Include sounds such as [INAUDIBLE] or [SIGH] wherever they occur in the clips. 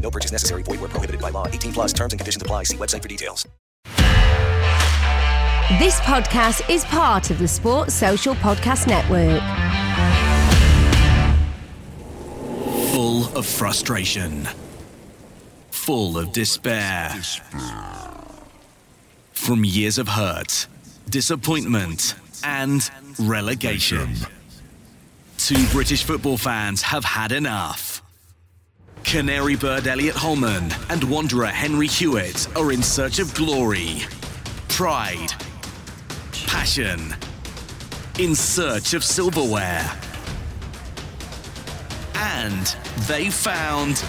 No purchase necessary. Void where prohibited by law. 18 plus terms and conditions apply. See website for details. This podcast is part of the Sports Social Podcast Network. Full of frustration. Full of despair. From years of hurt, disappointment, and relegation. Two British football fans have had enough. Canary bird Elliot Holman and Wanderer Henry Hewitt are in search of glory, pride, passion, in search of silverware. And they found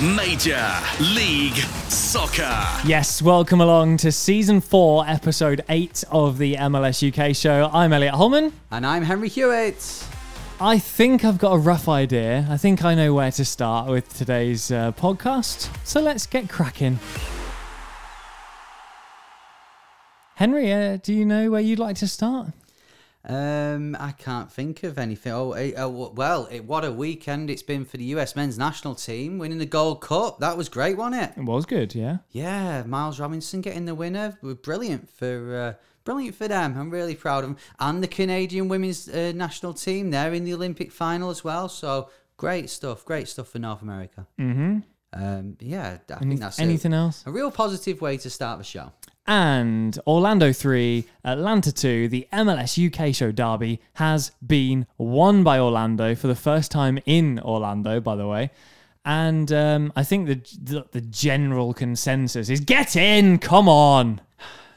Major League Soccer. Yes, welcome along to season four, episode eight of the MLS UK show. I'm Elliot Holman. And I'm Henry Hewitt. I think I've got a rough idea. I think I know where to start with today's uh, podcast. So let's get cracking. Henry, uh, do you know where you'd like to start? Um, I can't think of anything. Oh, uh, well, it, what a weekend it's been for the US men's national team winning the Gold Cup. That was great, wasn't it? It was good, yeah. Yeah, Miles Robinson getting the winner. Brilliant for uh, brilliant for them. I'm really proud of them. And the Canadian women's uh, national team, they're in the Olympic final as well. So great stuff. Great stuff for North America. Mm-hmm. Um, yeah, I Any- think that's anything a, else? A real positive way to start the show. And Orlando 3, Atlanta 2, the MLS UK show derby has been won by Orlando for the first time in Orlando, by the way. And um, I think the, the the general consensus is get in, come on.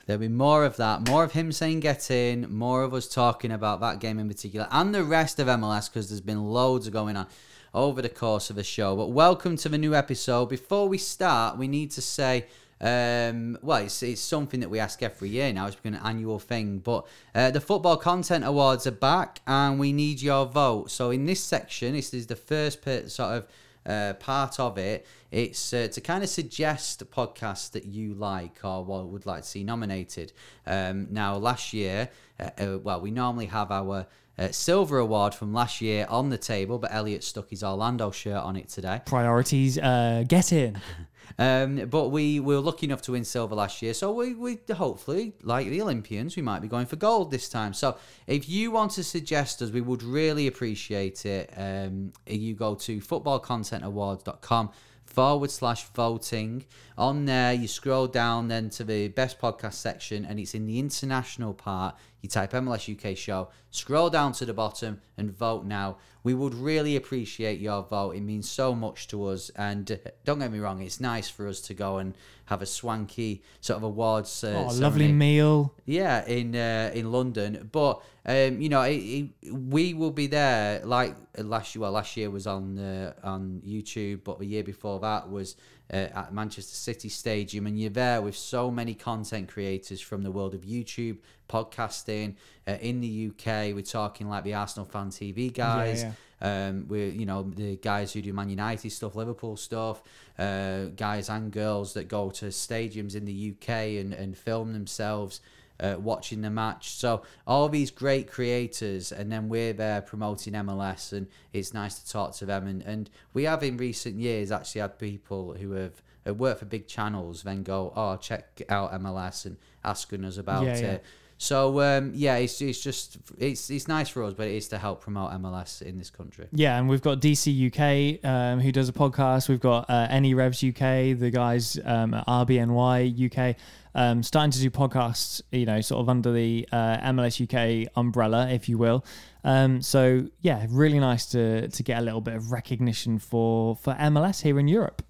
There'll be more of that, more of him saying get in, more of us talking about that game in particular, and the rest of MLS because there's been loads going on over the course of the show. But welcome to the new episode. Before we start, we need to say. Um, well, it's, it's something that we ask every year now. It's become an annual thing. But uh, the Football Content Awards are back and we need your vote. So, in this section, this is the first sort of uh, part of it. It's uh, to kind of suggest podcasts that you like or what would like to see nominated. Um, now, last year, uh, uh, well, we normally have our uh, silver award from last year on the table, but Elliot stuck his Orlando shirt on it today. Priorities, uh, get in. [LAUGHS] Um, but we were lucky enough to win silver last year, so we, we hopefully, like the Olympians, we might be going for gold this time. So if you want to suggest us, we would really appreciate it. Um, you go to footballcontentawards.com forward slash voting. On there, you scroll down then to the best podcast section, and it's in the international part. You type MLS UK show, scroll down to the bottom, and vote now. We would really appreciate your vote. It means so much to us. And uh, don't get me wrong, it's nice for us to go and have a swanky sort of awards. Uh, Oh, lovely meal. Yeah, in uh, in London, but um, you know, it, it, we will be there. Like last year, well, last year was on uh, on YouTube, but the year before that was uh, at Manchester City Stadium, and you're there with so many content creators from the world of YouTube, podcasting. Uh, in the UK, we're talking like the Arsenal fan TV guys. yeah. Um, we, you know, the guys who do Man United stuff, Liverpool stuff, uh, guys and girls that go to stadiums in the UK and, and film themselves uh, watching the match. So all these great creators, and then we're there promoting MLS, and it's nice to talk to them. And, and we have in recent years actually had people who have, worked for big channels then go, oh, check out MLS and asking us about Yeah, it. yeah. So um, yeah, it's it's just it's it's nice for us, but it is to help promote MLS in this country. Yeah, and we've got DC UK um, who does a podcast. We've got uh, Any Revs UK, the guys um, at RBNY UK, um, starting to do podcasts. You know, sort of under the uh, MLS UK umbrella, if you will. Um, so yeah, really nice to to get a little bit of recognition for for MLS here in Europe.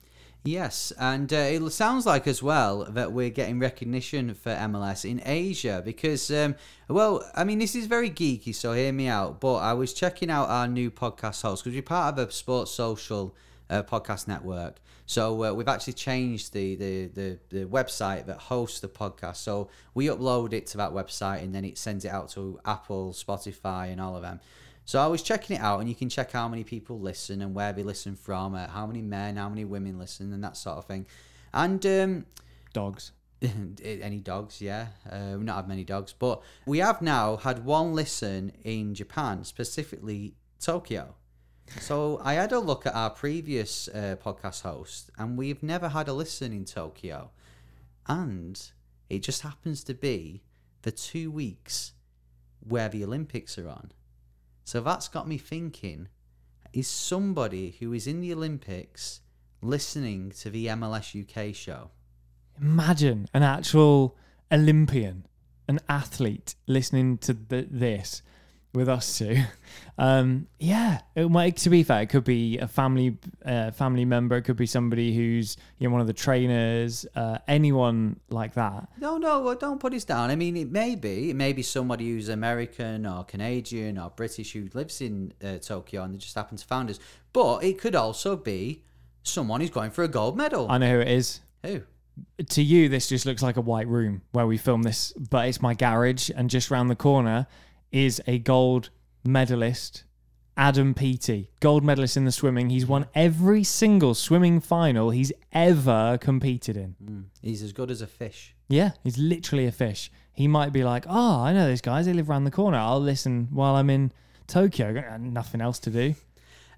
Yes, and uh, it sounds like as well that we're getting recognition for MLS in Asia because, um, well, I mean, this is very geeky, so hear me out. But I was checking out our new podcast host because we're part of a sports social uh, podcast network. So uh, we've actually changed the, the, the, the website that hosts the podcast. So we upload it to that website and then it sends it out to Apple, Spotify, and all of them. So I was checking it out, and you can check how many people listen and where they listen from, uh, how many men, how many women listen, and that sort of thing. And um, Dogs. [LAUGHS] any dogs, yeah. Uh, we've not had many dogs, but we have now had one listen in Japan, specifically Tokyo. So I had a look at our previous uh, podcast host, and we've never had a listen in Tokyo. And it just happens to be the two weeks where the Olympics are on. So that's got me thinking is somebody who is in the Olympics listening to the MLS UK show? Imagine an actual Olympian, an athlete listening to th- this with us two. Um, yeah, it might, to be fair, it could be a family uh, family member. It could be somebody who's you know one of the trainers. Uh, anyone like that. No, no, well, don't put us down. I mean, it may be, it may be somebody who's American or Canadian or British who lives in uh, Tokyo and they just happen to find us. But it could also be someone who's going for a gold medal. I know who it is. Who? to you this just looks like a white room where we film this but it's my garage and just round the corner is a gold medalist adam peaty gold medalist in the swimming. He's won every single swimming final he's ever competed in. Mm, he's as good as a fish. yeah he's literally a fish. He might be like oh i know those guys they live around the corner. I'll listen while i'm in tokyo. Got nothing else to do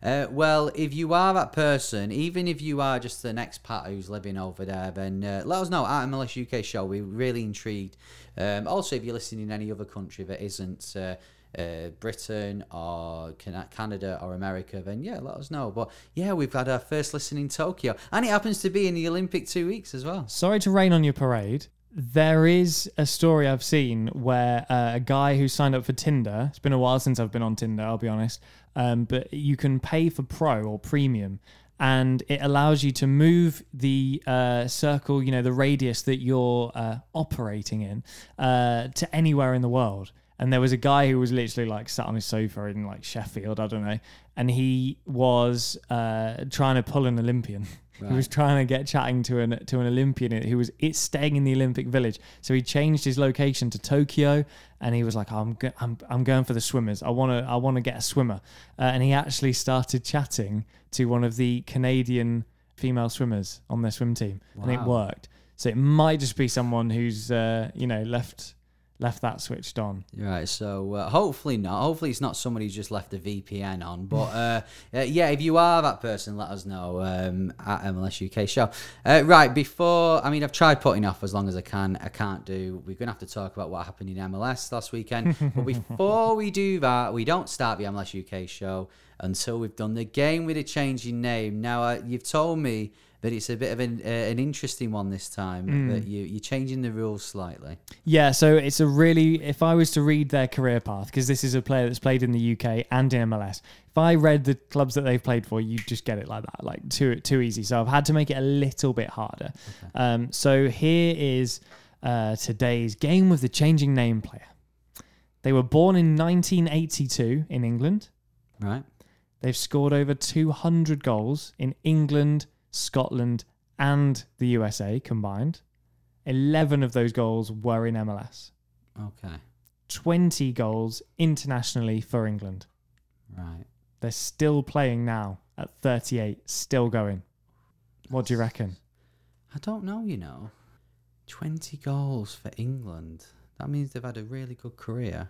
Uh, well, if you are that person, even if you are just the next Pat who's living over there, then uh, let us know at MLS UK Show. We're really intrigued. Um, also, if you're listening in any other country that isn't uh, uh, Britain or Canada or America, then yeah, let us know. But yeah, we've had our first listen in Tokyo, and it happens to be in the Olympic two weeks as well. Sorry to rain on your parade. There is a story I've seen where uh, a guy who signed up for Tinder, it's been a while since I've been on Tinder, I'll be honest, um, but you can pay for pro or premium and it allows you to move the uh, circle, you know, the radius that you're uh, operating in uh, to anywhere in the world. And there was a guy who was literally like sat on his sofa in like Sheffield, I don't know, and he was uh, trying to pull an Olympian. [LAUGHS] He was trying to get chatting to an to an Olympian who was it's staying in the Olympic Village. So he changed his location to Tokyo, and he was like, "I'm go- I'm I'm going for the swimmers. I want to I want to get a swimmer." Uh, and he actually started chatting to one of the Canadian female swimmers on their swim team, and it worked. So it might just be someone who's uh, you know left left that switched on. Right, so uh, hopefully not. Hopefully it's not somebody who's just left the VPN on. But uh, [LAUGHS] uh, yeah, if you are that person, let us know um, at MLS UK Show. Uh, right, before, I mean, I've tried putting off as long as I can. I can't do. We're going to have to talk about what happened in MLS last weekend. [LAUGHS] but before we do that, we don't start the MLS UK Show until we've done the game with a changing name. Now, uh, you've told me that it's a bit of an, uh, an interesting one this time, that you, you're changing the rules slightly. Yeah, so it's a really if I was to read their career path because this is a player that's played in the UK and in MLS. If I read the clubs that they've played for, you just get it like that, like too too easy. So I've had to make it a little bit harder. Um, so here is uh, today's game with the changing name player. They were born in 1982 in England. Right? They've scored over 200 goals in England, Scotland, and the USA combined. 11 of those goals were in MLS. Okay. 20 goals internationally for England. Right. They're still playing now at 38, still going. What do you reckon? I don't know, you know. 20 goals for England. That means they've had a really good career.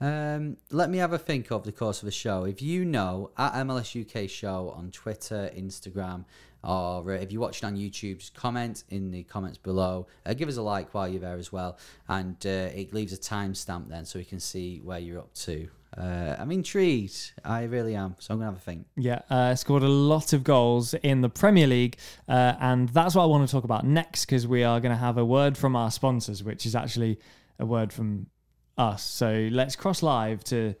Um, let me have a think over the course of the show. If you know, at MLS UK Show on Twitter, Instagram, or uh, if you're watching on YouTube, just comment in the comments below. Uh, give us a like while you're there as well. And uh, it leaves a timestamp then so we can see where you're up to. Uh, I'm intrigued. I really am. So I'm going to have a think. Yeah, uh, scored a lot of goals in the Premier League, uh, and that's what I want to talk about next because we are going to have a word from our sponsors, which is actually a word from us. So let's cross live to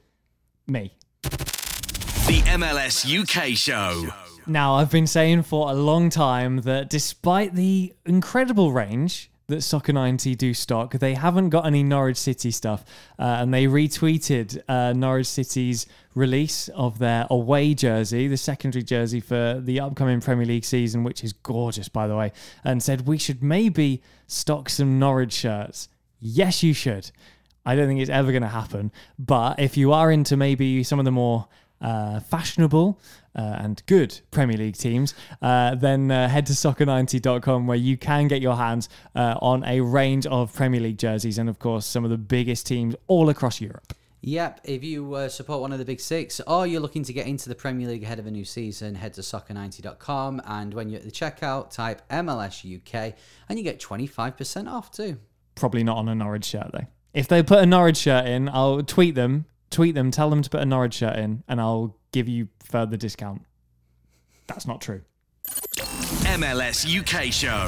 me. The MLS UK show. Now, I've been saying for a long time that despite the incredible range that Soccer 90 do stock, they haven't got any Norwich City stuff. Uh, and they retweeted uh, Norwich City's release of their away jersey, the secondary jersey for the upcoming Premier League season, which is gorgeous, by the way, and said we should maybe stock some Norwich shirts. Yes, you should. I don't think it's ever going to happen. But if you are into maybe some of the more uh, fashionable uh, and good Premier League teams, uh, then uh, head to soccer90.com where you can get your hands uh, on a range of Premier League jerseys and, of course, some of the biggest teams all across Europe. Yep, if you uh, support one of the big six or you're looking to get into the Premier League ahead of a new season, head to soccer90.com and when you're at the checkout, type MLS UK and you get 25% off too. Probably not on a Norwich shirt, though. If they put a Norwich shirt in, I'll tweet them, tweet them, tell them to put a Norwich shirt in, and I'll give you further discount. That's not true. MLS UK show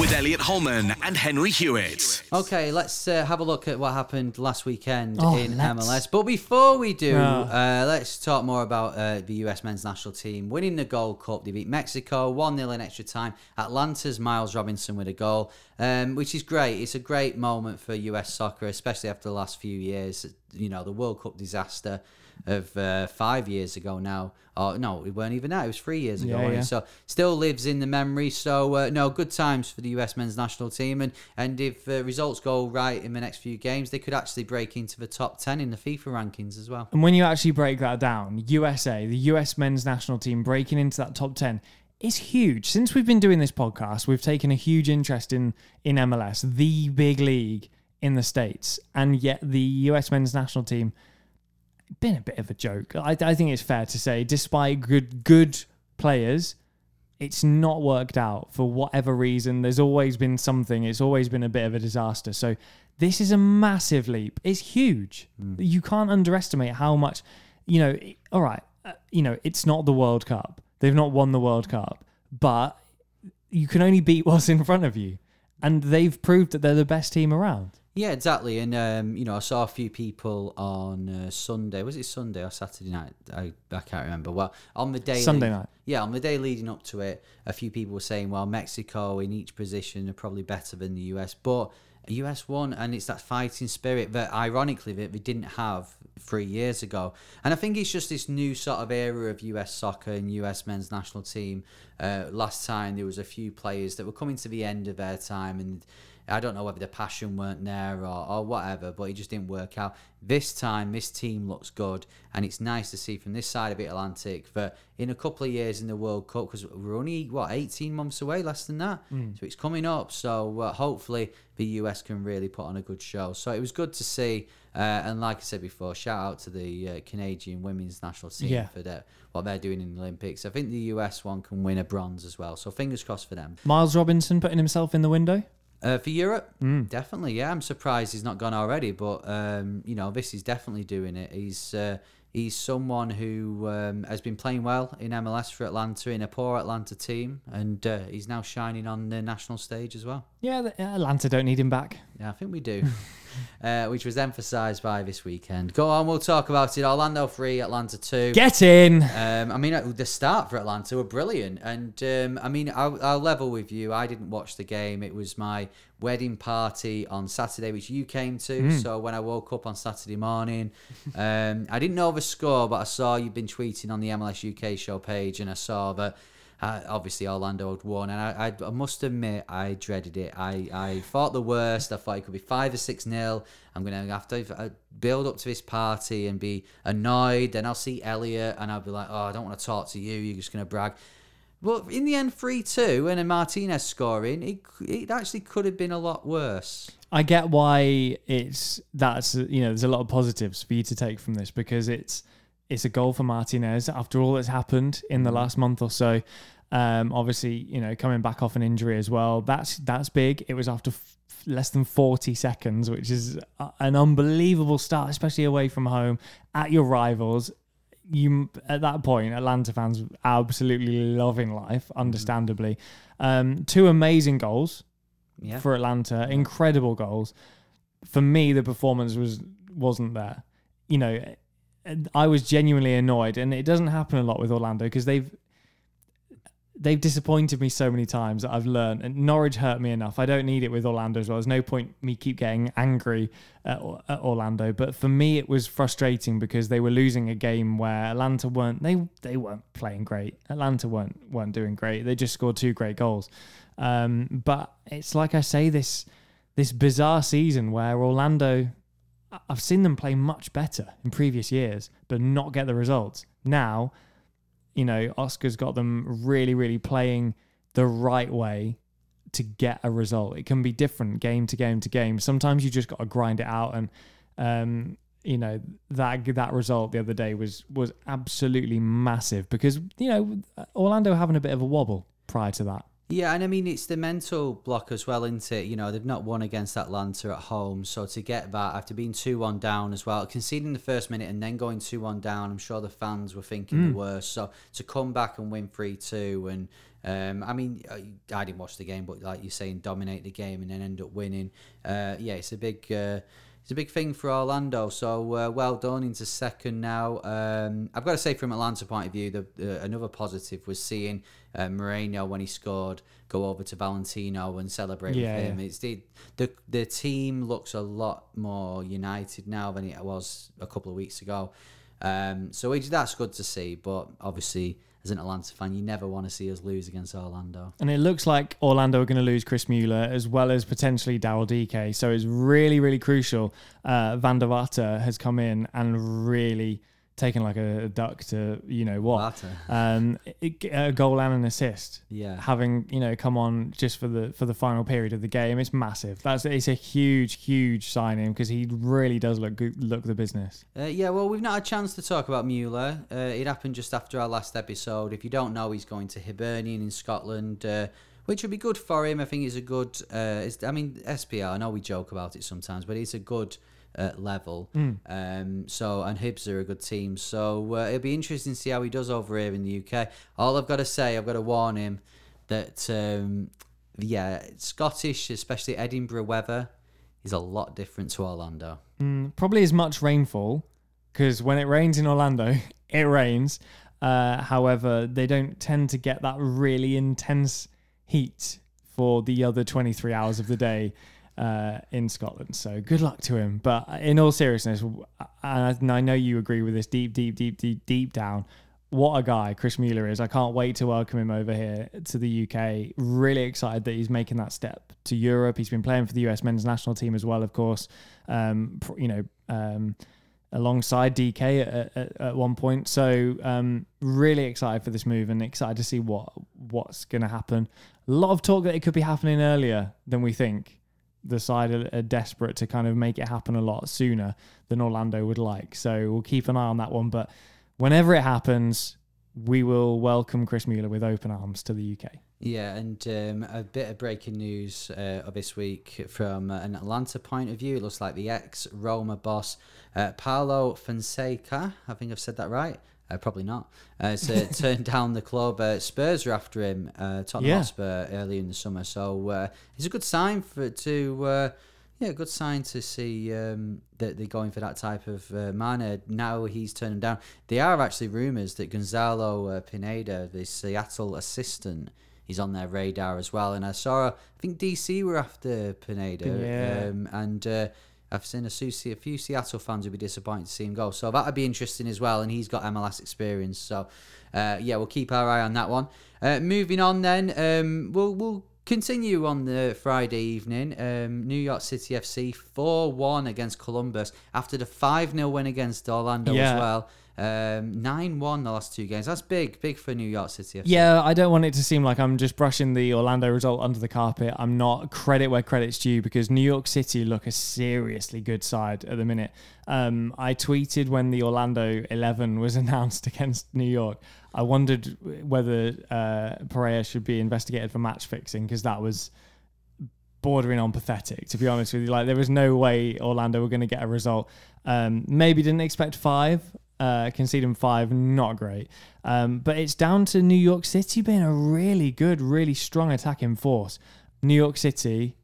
with Elliot Holman and Henry Hewitt. Okay, let's uh, have a look at what happened last weekend Oh, in let's. MLS. But before we do, uh, let's talk more about uh, the US men's national team winning the Gold Cup. They beat Mexico 1 0 in extra time. Atlanta's Miles Robinson with a goal, um, which is great. It's a great moment for US soccer, especially after the last few years. You know, the World Cup disaster of uh, five years ago now. Oh, no, it weren't even that. It was three years ago. Yeah, yeah. So still lives in the memory. So uh, no, good times for the US men's national team, and and if uh, results go right in the next few games, they could actually break into the top ten in the FIFA rankings as well. And when you actually break that down, USA, the US men's national team breaking into that top 10 is huge. Since we've been doing this podcast, we've taken a huge interest in, in MLS, the big league in the States. And yet the US men's national team been a bit of a joke. I, I think it's fair to say, despite good good players, it's not worked out for whatever reason. There's always been something. It's always been a bit of a disaster. So this is a massive leap. It's huge. You can't underestimate how much. You know, all right. uh, you know, it's not the World Cup. They've not won the World Cup, but you can only beat what's in front of you, and they've proved that they're the best team around. Yeah, exactly. And um, you know, I saw a few people on uh, Sunday. Was it Sunday or Saturday night? I, I can't remember. Well, on the day Sunday night. Yeah, on the day leading up to it, a few people were saying, "Well, Mexico in each position are probably better than the US," but US won, and it's that fighting spirit that, ironically, that we didn't have three years ago. And I think it's just this new sort of era of US soccer and US men's national team. Uh, last time there was a few players that were coming to the end of their time, and I don't know whether the passion weren't there or, or whatever, but it just didn't work out. This time, this team looks good, and it's nice to see from this side of the Atlantic that in a couple of years in the World Cup, because we're only, what, 18 months away, less than that? So it's coming up. So uh, hopefully the US can really put on a good show. So it was good to see. Uh, and like I said before, shout out to the uh, Canadian women's national team Yeah. for their, what they're doing in the Olympics. I think the US one can win a bronze as well. So fingers crossed for them. Miles Robinson putting himself in the window. Uh, for Europe, definitely. Yeah, I'm surprised he's not gone already, but um, you know, this is definitely doing it. He's uh, he's someone who um, has been playing well in MLS for Atlanta in a poor Atlanta team, and uh, he's now shining on the national stage as well. Yeah, the, Atlanta don't need him back. Yeah, I think we do. [LAUGHS] uh, which was emphasised by this weekend. Go on, we'll talk about it. Orlando three, Atlanta two. Get in. Um, I mean, uh, the start for Atlanta were brilliant, and um, I mean, I'll, I'll level with you. I didn't watch the game. It was my wedding party on Saturday, which you came to. So when I woke up on Saturday morning, um, I didn't know the score, but I saw you'd been tweeting on the MLS UK show page, and I saw that uh, obviously Orlando had won, and I, I, I must admit I dreaded it. I, I thought the worst. I thought it could be five or six nil. I'm gonna have to uh, build up to this party and be annoyed. Then I'll see Elliot, and I'll be like, oh, I don't want to talk to you. You're just gonna brag. But in the end, three two, and a Martinez scoring, it it actually could have been a lot worse. I get why it's that's you know there's a lot of positives for you to take from this because it's it's a goal for Martinez after all that's happened in the last month or so. Um, obviously, you know, coming back off an injury as well. That's that's big. It was after f- less than 40 seconds, which is a- an unbelievable start, especially away from home at your rivals. You at that point, Atlanta fans absolutely loving life, understandably. Um, two amazing goals Yeah. for Atlanta, incredible goals. For me, the performance was wasn't there. You know, I was genuinely annoyed, and it doesn't happen a lot with Orlando because they've they've disappointed me so many times that I've learned. And Norwich hurt me enough. I don't need it with Orlando as well. There's no point me keep getting angry at, at Orlando. But for me, it was frustrating because they were losing a game where Atlanta weren't they they weren't playing great. Atlanta weren't weren't doing great. They just scored two great goals. Um, but it's like I say this this bizarre season where Orlando I've seen them play much better in previous years, but not get the results. Now, you know, Oscar's got them really, really playing the right way to get a result. It can be different game to game to game. Sometimes you just got to grind it out, and um, you know that that result the other day was was absolutely massive because you know Orlando having a bit of a wobble prior to that. Yeah, and I mean it's the mental block as well, isn't it? You know, they've not won against Atlanta at home, so to get that after being two one down as well, conceding the first minute and then going two one down, I'm sure the fans were thinking the worst. So to come back and win three two, and um, I mean, I I didn't watch the game, but like you're saying, dominate the game and then end up winning. Uh, yeah, it's a big. Uh, it's a big thing for Orlando, so uh, well done into second now. Um, I've got to say, from Atlanta point of view, the, uh, another positive was seeing uh, Moreno when he scored go over to Valentino and celebrate Yeah, with him. yeah. It's the, the the team looks a lot more united now than it was a couple of weeks ago. Um, so it's, that's good to see, but obviously, as an Atlanta fan, you never want to see us lose against Orlando. And it looks like Orlando are going to lose Chris Mueller as well as potentially Daryl Dike. So it's really, really crucial. Uh, Van der Water has come in and really taken like a duck to you know what, [LAUGHS] um, it- a goal and an assist. Yeah. having you know come on just for the for the final period of the game, it's massive. That's it's a huge, huge signing because he really does look good, look the business. Uh, yeah, well, we've not had a chance to talk about Mueller. Uh, it happened just after our last episode. If you don't know, he's going to Hibernian in Scotland, uh, which would be good for him. I think it's a good. Uh, I mean, SPL. I know we joke about it sometimes, but it's a good uh, level. Um, so and Hibs are a good team. So uh, it'll be interesting to see how he does over here in the UK. All I've got to say, I've got to warn him that um, yeah, Scottish, especially Edinburgh weather, is a lot different to Orlando. Mm, probably as much rainfall because when it rains in Orlando, [LAUGHS] it rains. Uh, however, they don't tend to get that really intense heat for the other 23 hours of the day uh, in Scotland. So good luck to him. But in all seriousness, and I know you agree with this deep, deep, deep, deep, deep down. What a guy Chris Mueller is. I can't wait to welcome him over here to the UK. Really excited that he's making that step to Europe. He's been playing for the US men's national team as well, of course. Um, you know, um, alongside Dike at, at, at one point. So um, really excited for this move and excited to see what what's going to happen. A lot of talk that it could be happening earlier than we think. The side are, are desperate to kind of make it happen a lot sooner than Orlando would like. So we'll keep an eye on that one. But whenever it happens, we will welcome Chris Mueller with open arms to the UK. Yeah, and um, a bit of breaking news uh, of this week from an Atlanta point of view. It looks like the ex Roma boss, uh, Paulo Fonseca, I think I've said that right. Uh, probably not. Uh, so [LAUGHS] turned down the club. Uh, Spurs are after him. Uh, Tottenham Yeah. Hotspur early in the summer. So uh, it's a good sign for to. Uh, yeah, good sign to see um, that they're going for that type of uh, manner. Now he's turning down. There are actually rumours that Gonzalo uh, Pineda, the Seattle assistant, is on their radar as well. And I saw, I think DC were after Pineda, Yeah. um, and uh, I've seen a, few- a few Seattle fans would be disappointed to see him go. So that'd be interesting as well. And he's got MLS experience. So uh, yeah, we'll keep our eye on that one. Uh, moving on then, um, we'll we'll continue on the Friday evening. Um, New York City FC four one against Columbus after the five 0 win against Orlando Yeah. as well. Um, nine one the last two games. That's big, big for New York City FC. Yeah, I don't want it to seem like I'm just brushing the Orlando result under the carpet. I'm not. Credit where credit's due because New York City look a seriously good side at the minute. Um, I tweeted when the Orlando 11 was [LAUGHS] announced against New York. I wondered whether uh, Pareja should be investigated for match fixing because that was bordering on pathetic, to be honest with you. Like, there was no way Orlando were going to get a result. Um, maybe didn't expect five. Uh, conceding five, not great. Um, but it's down to New York City being a really good, really strong attacking force. New York City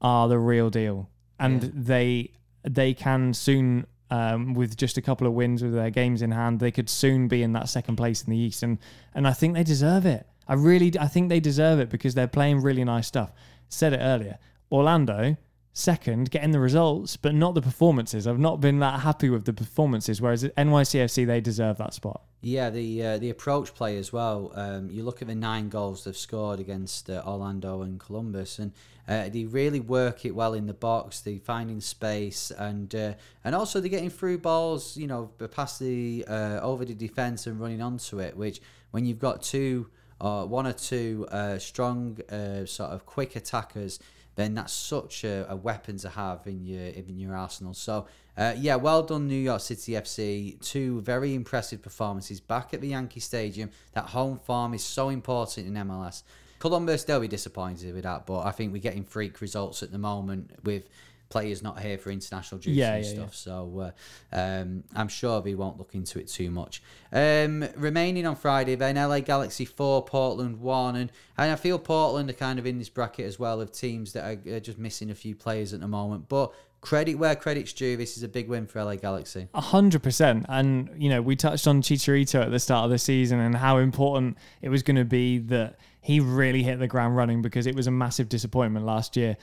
are the real deal, and Yeah. they they can soon. Um, with just a couple of wins with their games in hand, they could soon be in that second place in the East, and and I think they deserve it. I really, I think they deserve it because they're playing really nice stuff. Said it earlier. Orlando second, getting the results, but not the performances. I've not been that happy with the performances. Whereas at NYCFC, they deserve that spot. Yeah, the uh, the approach play as well. Um, you look at the nine goals they've scored against uh, Orlando and Columbus, and uh, they really work it well in the box. They finding space, and uh, and also they're getting through balls. You know, past the uh, over the defense and running onto it. Which when you've got two, or one or two uh, strong, sort of quick attackers, then that's such a, a weapon to have in your in your arsenal. So uh, yeah, well done, New York City FC. Two very impressive performances back at the Yankee Stadium. That home farm is so important in MLS. Columbus, they'll be disappointed with that, but I think we're getting freak results at the moment with players not here for international duty Yeah, and yeah, stuff. So uh, um, I'm sure we won't look into it too much. Um, remaining on Friday, then LA Galaxy four, Portland one, and and I feel Portland are kind of in this bracket as well of teams that are, are just missing a few players at the moment. But credit where credit's due. This is a big win for LA Galaxy. A hundred percent. And you know, we touched on Chicharito at the start of the season and how important it was going to be that he really hit the ground running because it was a massive disappointment last year.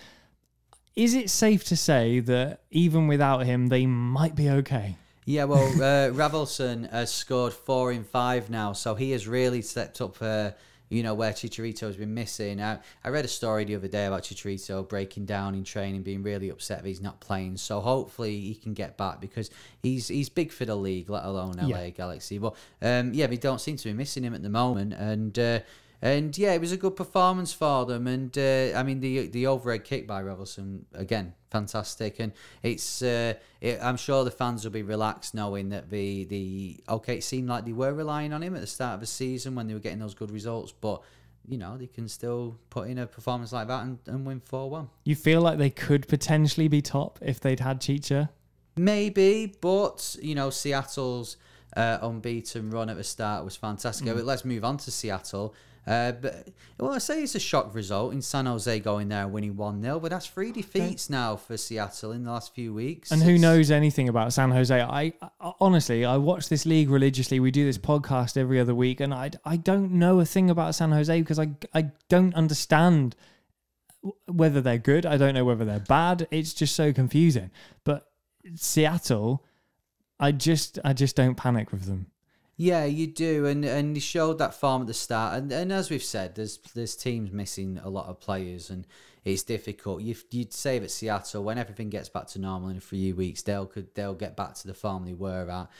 Is it safe to say that even without him, they might be okay? Yeah, well, uh, [LAUGHS] Ravelson has scored four in five now, so he has really stepped up. Uh, you know where Chicharito has been missing. I, I read a story the other day about Chicharito breaking down in training, being really upset that he's not playing. So hopefully he can get back because he's he's big for the league, let alone LA Yeah. Galaxy. But um, yeah, we don't seem to be missing him at the moment, and. Uh, and yeah, it was a good performance for them. And uh, I mean, the the overhead kick by Revelson again, fantastic. And it's uh, it, I'm sure the fans will be relaxed knowing that the the okay, it seemed like they were relying on him at the start of the season when they were getting those good results, but you know they can still put in a performance like that and, and win four one. You feel like they could potentially be top if they'd had Chicha? Maybe, but you know, Seattle's uh, unbeaten run at the start was fantastic. But let's move on to Seattle. Uh, but well, I say it's a shock result in San Jose going there and winning one 0 but that's three defeats now for Seattle in the last few weeks. And who It's- knows anything about San Jose? I, I honestly, I watch this league religiously. We do this podcast every other week, and I, I don't know a thing about San Jose because I, I don't understand whether they're good. I don't know whether they're bad. It's just so confusing. But Seattle, I just, I just don't panic with them. Yeah, you do, and and you showed that form at the start, and, and as we've said, there's there's teams missing a lot of players, and it's difficult. You you'd say that Seattle, when everything gets back to normal in a few weeks, they'll could they'll get back to the form they were at.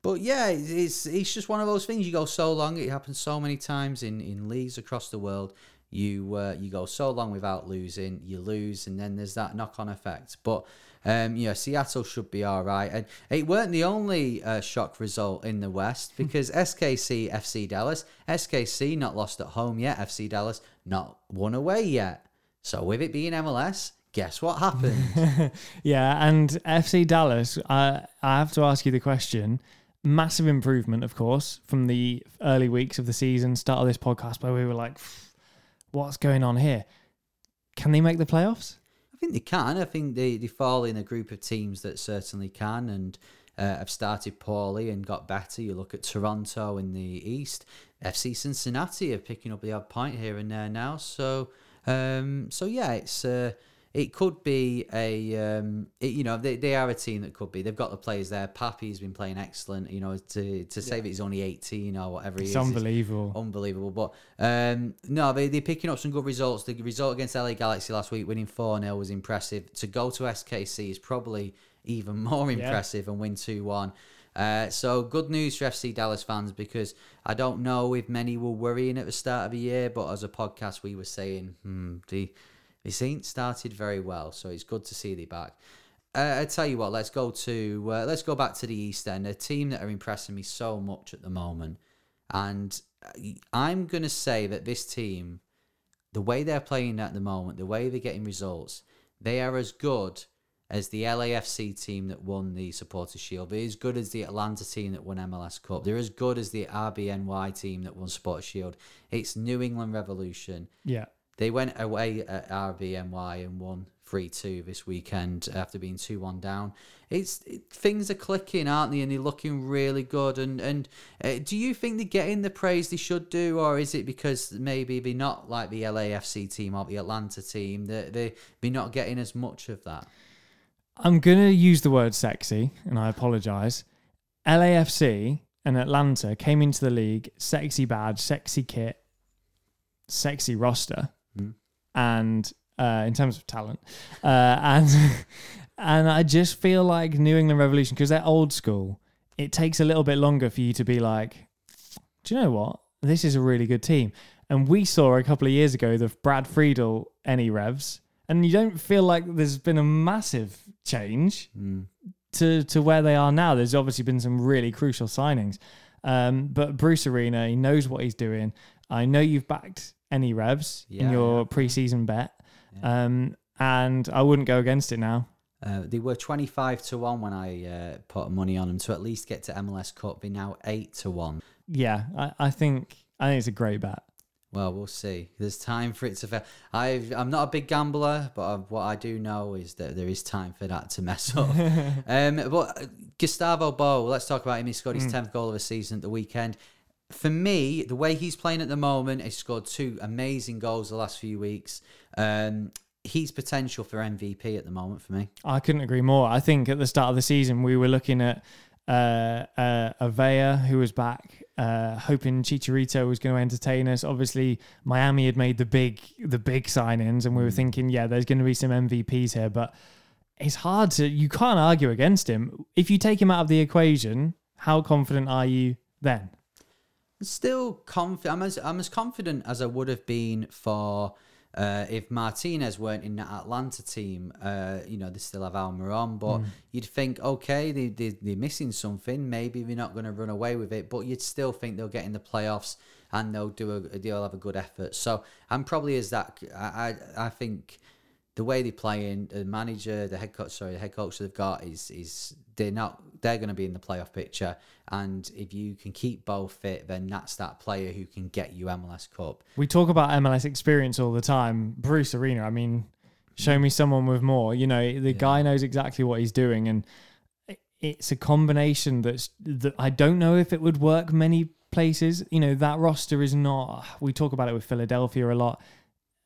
But yeah, it's it's just one of those things. You go so long; it happens so many times in, in leagues across the world. You uh, you go so long without losing, you lose, and then there's that knock on effect. But um, yeah, Seattle should be all right. And it weren't the only uh, shock result in the West because SKC FC Dallas, SKC not lost at home yet. FC Dallas not won away yet. So with it being MLS, guess what happened? [LAUGHS] Yeah, and FC Dallas, I I have to ask you the question. Massive improvement, of course, from the early weeks of the season, start of this podcast, where we were like, what's going on here? Can they make the playoffs? I think they can. I think they, they fall in a group of teams that certainly can and uh, have started poorly and got better. You look at Toronto in the East, FC Cincinnati are picking up the odd point here and there now. So, um, so yeah, it's uh, it could be a um, it, you know they, they are a team that could be. They've got the players there. Pepi's been playing excellent. You know to to say that he's only eighteen or whatever. he It's is, is unbelievable. unbelievable. But um, no, they they're picking up some good results. The result against LA Galaxy last week, winning four 0 was impressive. To go to SKC is probably even [LAUGHS] more Yeah. impressive and win two one. Uh, so good news for FC Dallas fans because I don't know if many were worrying at the start of the year, but as a podcast we were saying, hmm, the this ain't started very well, so it's good to see they back. Uh, I tell you what, let's go to uh, let's go back to the East End, a team that are impressing me so much at the moment, and I'm gonna say that this team, the way they're playing at the moment, the way they're getting results, they are as good as the LAFC team that won the Supporters Shield. They're as good as the Atlanta team that won MLS Cup. They're as good as the RBNY team that won Supporters Shield. It's New England Revolution. Yeah. They went away at RBNY and won 3 2 this weekend after being 2 1 down. It's it, Things are clicking, aren't they? And they're looking really good. And, and uh, do you think they're getting the praise they should do? Or is it because maybe they're not like the LAFC team or the Atlanta team? That they, they're not getting as much of that? I'm going to use the word sexy, and I apologise. LAFC and Atlanta came into the league, sexy badge, sexy kit, sexy roster. And uh, in terms of talent, uh, and [LAUGHS] and I just feel like New England Revolution because they're old school. It takes a little bit longer for you to be like, do you know what? This is a really good team. And we saw a couple of years ago the Brad Friedel any revs, and you don't feel like there's been a massive change Mm. to to where they are now. There's obviously been some really crucial signings, um, but Bruce Arena, he knows what he's doing. I know you've backed any revs in your yeah. preseason bet, um, and I wouldn't go against it now. Uh, they were 25 to 1 when I uh, put money on them to at least get to MLS Cup. They're now 8 to 1. Yeah, I, I think I think it's a great bet. Well, we'll see. There's time for it to fail. I've, I'm not a big gambler, but i what I do know is that there is time for that to mess up. [LAUGHS] um, but uh, Gustavo Bou, let's talk about him. He scored his 10th goal of the season at the weekend. For me, the way he's playing at the moment, he scored two amazing goals the last few weeks. Um, he's potential for MVP at the moment for me. I couldn't agree more. I think at the start of the season we were looking at uh, uh, Avea, who was back, uh, hoping Chicharito was going to entertain us. Obviously, Miami had made the big the big signings, and we were thinking, yeah, there's going to be some MVPs here, but it's hard to. You can't argue against him if you take him out of the equation. How confident are you then? Still confident. I'm as I'm as confident as I would have been for uh, if Martinez weren't in that Atlanta team. Uh, you know, they still have Almiron, but you'd think, okay, they, they they're missing something. Maybe they're not going to run away with it, but you'd still think they'll get in the playoffs and they'll do a they'll have a good effort. So I'm probably as that. I I, I think the way they play in the manager, the head coach, sorry, the head coach they've got is is they're not they're going to be in the playoff picture. And if you can keep both fit, then that's that player who can get you MLS Cup. We talk about MLS experience all the time. Bruce Arena, I mean, show me someone with more. You know, the guy knows exactly what he's doing, and it's a combination that's that I don't know if it would work many places. You know, that roster is not. We talk about it with Philadelphia a lot.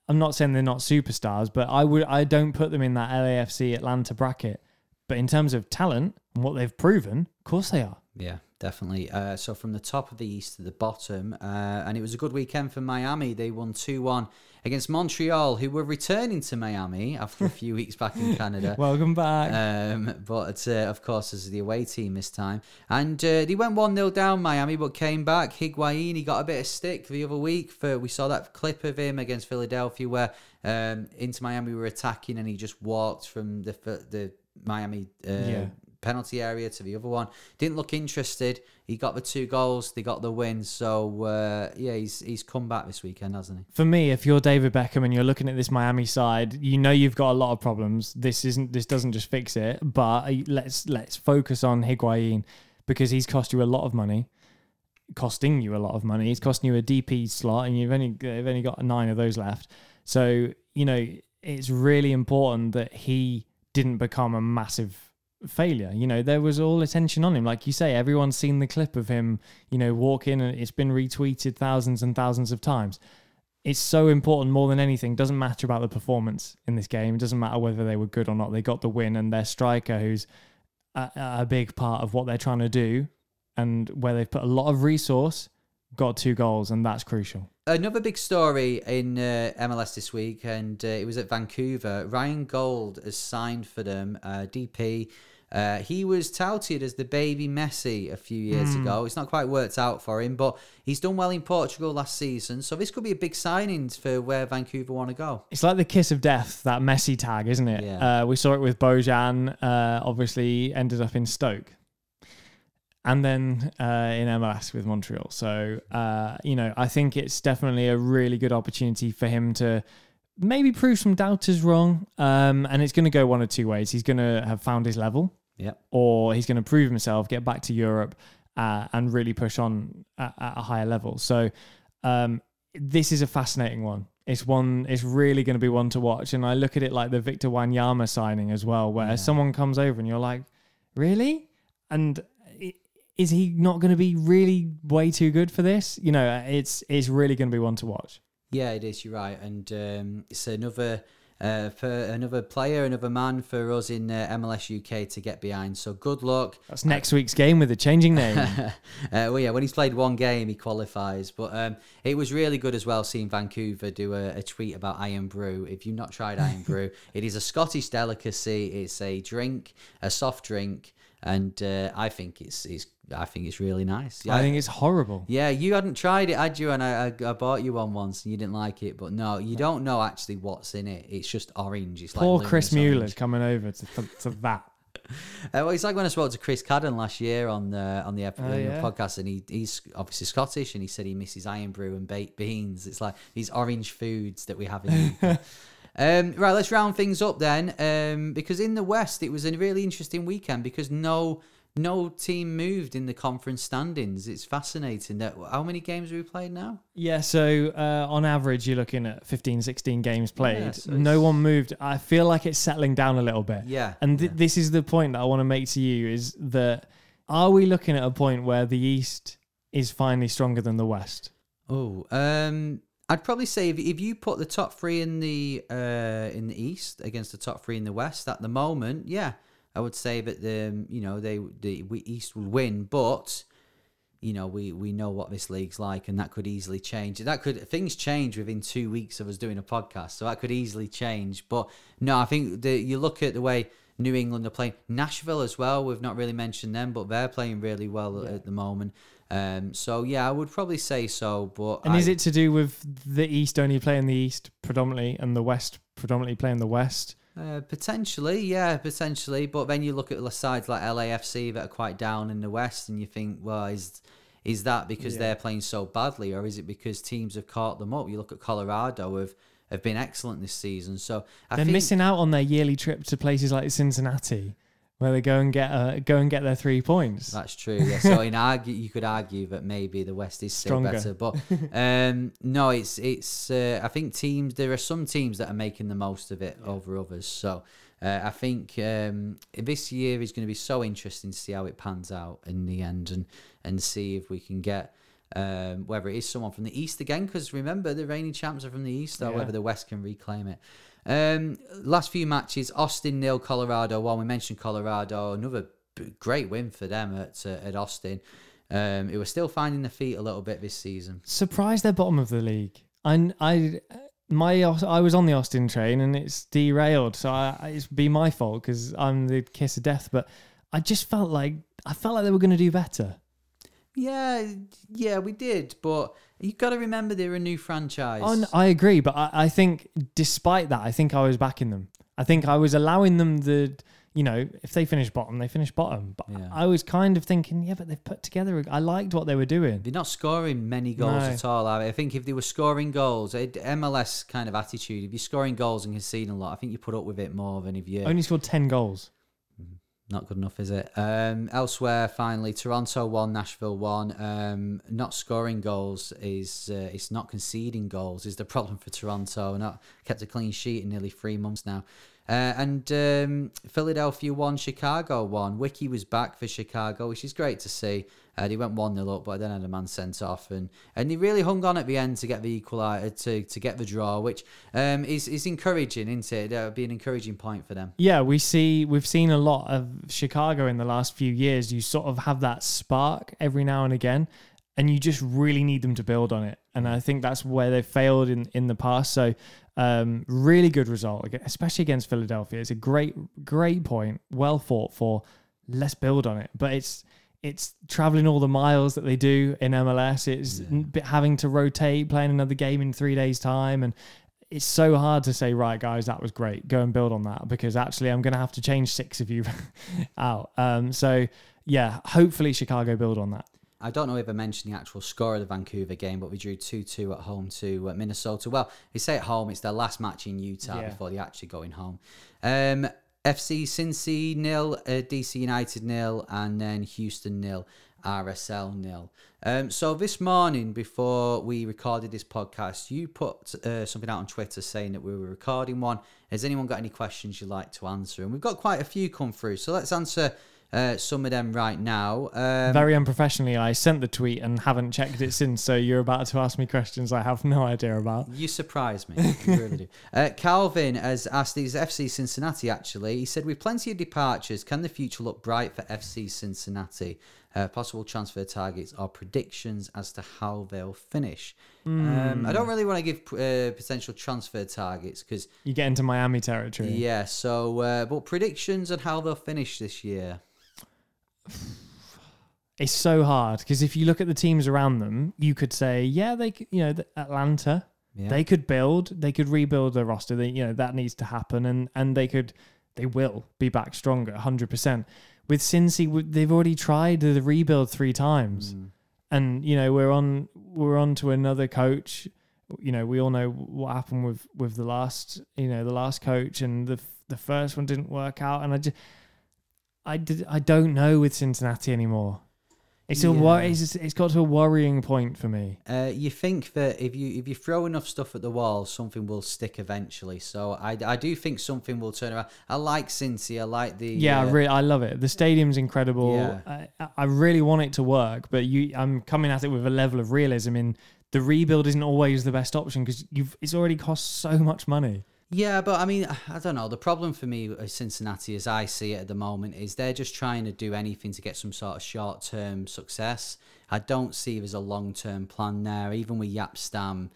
I'm not saying they're not superstars, but I would I don't put them in that LAFC Atlanta bracket. But in terms of talent and what they've proven, of course they are. Yeah, definitely. Uh, so from the top of the East to the bottom, uh, and it was a good weekend for Miami. They won 2 1 against Montreal, who were returning to Miami after a few [LAUGHS] weeks back in Canada. Welcome back. Um, but uh, of course, as the away team this time, and uh, they went one 0 down Miami, but came back. Higuain, he got a bit of stick the other week. For we saw that clip of him against Philadelphia, where um, into Miami were attacking, and he just walked from the the Miami uh, Yeah. Penalty area to the other one. Didn't look interested. He got the two goals. They got the win. So uh, yeah, he's he's come back this weekend, hasn't he? for me, if you're David Beckham and you're looking at this Miami side, you know you've got a lot of problems. This isn't this doesn't just fix it, but let's let's focus on Higuain because he's cost you a lot of money, costing you a lot of money. He's costing you a DP slot, and you've only you've only got nine of those left. So you know it's really important that he didn't become a massive failure. You know, there was all attention on him. Like you say, everyone's seen the clip of him, you know, walk in and it's been retweeted thousands and thousands of times. it's so important more than anything. Doesn't matter about the performance in this game. It doesn't matter whether they were good or not. They got the win, and their striker, who's a, a big part of what they're trying to do, and where they've put a lot of resource, got two goals, and that's crucial. Another big story in uh, MLS this week, and uh, it was at Vancouver. Ryan Gauld has signed for them, uh, DP. Uh, he was touted as the baby Messi a few years ago. It's not quite worked out for him, but he's done well in Portugal last season. So this could be a big signing for where Vancouver want to go. It's like the kiss of death, that Messi tag, isn't it? Yeah. Uh, we saw it with Bojan, uh, obviously ended up in Stoke. And then uh, in MLS with Montreal. So, uh, you know, I think it's definitely a really good opportunity for him to maybe prove some doubters wrong. Um, and it's going to go one of two ways. He's going to have found his level, Yep. or he's going to prove himself, get back to Europe, uh, and really push on at, at a higher level. So um, this is a fascinating one. It's one. It's really going to be one to watch. And I look at it like the Victor Wanyama signing as well, where someone comes over and you're like, really? And is he not going to be really way too good for this? You know, it's it's really going to be one to watch. Yeah, it is. You're right, and um, it's another uh, for another player, another man for us in uh, MLS UK to get behind. So good luck. That's next week's game with the changing name. [LAUGHS] uh, well, yeah, when he's played one game, he qualifies. But um, it was really good as well seeing Vancouver do a, a tweet about Irn-Bru. If you've not tried Iron [LAUGHS] Brew, it is a Scottish delicacy. It's a drink, a soft drink, and uh, I think it's, it's I think it's really nice. I think it's horrible. Yeah, you hadn't tried it, had you? And I, I, I bought you one once, and you didn't like it. But no, you don't know actually what's in it. It's just orange. It's Poor like Chris luminous Mueller orange. coming over to, to that. [LAUGHS] Uh, well, it's like when I spoke to Chris Cadden last year on the on the, Oh, yeah. podcast, and he, he's obviously Scottish, and he said he misses Irn-Bru and baked beans. It's like these orange foods that we have in. [LAUGHS] um, right, let's round things up then, um, because in the West it was a really interesting weekend because no no team moved in the conference standings. It's fascinating that how many games have we played now? Yeah, so uh, on average, you're looking at 15, 16 games played. Yeah, so no one moved. I feel like it's settling down a little bit. Yeah, And th- this is the point that I want to make to you is that are we looking at a point where the East is finally stronger than the West? Oh, um, I'd probably say if, if you put the top three in the uh, in the East against the top three in the West at the moment, yeah, I would say that the um, you know they the we East would win, but you know we we know what this league's like, and that could easily change. That could things change within two weeks of us doing a podcast, so that could easily change. But no, I think the you look at the way. New England are playing Nashville as well. We've not really mentioned them, but they're playing really well at the moment. Um, so yeah, I would probably say so. But And I- is it to do with the East only playing the East predominantly and the West predominantly playing the West? Uh, potentially, yeah, potentially. But then you look at the sides like LAFC that are quite down in the West, and you think, well, is is that because they're playing so badly, or is it because teams have caught them up? You look at Colorado have have been excellent this season, so I They're missing out on their yearly trip to places like Cincinnati, where they go and get uh, go and get their three points. That's true. Yeah. So in argue, you could argue that maybe the West is still Stronger. better, but [LAUGHS] um, no, it's it's. Uh, I think teams. There are some teams that are making the most of it over others. So uh, I think um, this year is going to be so interesting to see how it pans out in the end, and and see if we can get. Um, whether it is someone from the east again, because remember the reigning champs are from the east, or Yeah. whether the west can reclaim it. Um, last few matches: Austin nil, Colorado one. We mentioned Colorado, another b- great win for them at uh, at Austin. Um, it was still finding their feet a little bit this season. surprised they're bottom of the league. I, I, my, I was on the Austin train and it's derailed, so I, it's be my fault because I'm the kiss of death. But I just felt like I felt like they were going to do better. Yeah, yeah, we did, but you've got to remember they're a new franchise. No, I agree, but I, I think despite that, I think I was backing them. I think I was allowing them the, you know, if they finish bottom, they finish bottom. But Yeah. I was kind of thinking, yeah, but they've put together. I liked what they were doing. They're not scoring many goals No. at all. I I think if they were scoring goals, it, MLS kind of attitude. If you're scoring goals and conceding a lot, I think you put up with it more than if you Only scored ten goals. Not good enough, is it? Um, elsewhere, finally, Toronto won, Nashville won. Um, not scoring goals is uh, it's not conceding goals is the [LAUGHS] problem for Toronto. Not kept a clean sheet in nearly three months now. Uh, and um, Philadelphia won, Chicago won. Wiki was back for Chicago, which is great to see. Uh, they went 1 0 up, but then had a man sent off. And, and they really hung on at the end to get the equaliser, to, to get the draw, which um, is, is encouraging, isn't it? That would be an encouraging point for them. Yeah, we see we've seen a lot of Chicago in the last few years. You sort of have that spark every now and again, and you just really need them to build on it. And I think that's where they failed in in the past. So um, really good result, especially against Philadelphia. It's a great great point, well fought for. Let's build on it, but it's it's traveling all the miles that they do in MLS. It's yeah. having to rotate, playing another game in three days' time, and it's so hard to say, right, guys, that was great. Go and build on that because actually, I'm going to have to change six of you [LAUGHS] out. Um, so yeah, hopefully Chicago build on that. I don't know if I mentioned the actual score of the Vancouver game, but we drew 2 2 at home to uh, Minnesota. Well, they say at home, it's their last match in Utah yeah. before they actually going home. Um, FC Cincy nil, uh, DC United nil, and then Houston nil, RSL nil. Um, so this morning, before we recorded this podcast, you put uh, something out on Twitter saying that we were recording one. Has anyone got any questions you'd like to answer? And we've got quite a few come through, so let's answer uh, some of them right now. Um, Very unprofessionally, I sent the tweet and haven't checked it since. So you're about to ask me questions I have no idea about. You surprise me. You really do. [LAUGHS] Uh, Calvin has asked these FC Cincinnati actually. He said, with plenty of departures, can the future look bright for FC Cincinnati? Uh, possible transfer targets or predictions as to how they'll finish. Mm. Um, I don't really want to give uh, potential transfer targets because you get into Miami territory. Yeah. So, uh, but predictions on how they'll finish this year it's so hard because if you look at the teams around them, you could say, yeah, they, could, you know, Atlanta, yeah. they could build, they could rebuild their roster. They, you know, that needs to happen, and and they could, they will be back stronger, hundred percent. With Cincy, they've already tried the rebuild three times, mm. and you know we're on we're on to another coach. You know, we all know what happened with with the last, you know, the last coach, and the the first one didn't work out, and I just I, did, I don't know with Cincinnati anymore. It's yeah. a wor- it's, it's got to a worrying point for me. Uh, you think that if you if you throw enough stuff at the wall, something will stick eventually. So I, I do think something will turn around. I like Cincy. I like the yeah. Uh, I really I love it. The stadium's incredible. Yeah. I, I really want it to work, but you I'm coming at it with a level of realism. In the rebuild isn't always the best option because you've it's already cost so much money. Yeah, but I mean, I don't know. The problem for me with Cincinnati, as I see it at the moment, is they're just trying to do anything to get some sort of short term success. I don't see there's a long term plan there. Even with Jaap Stam,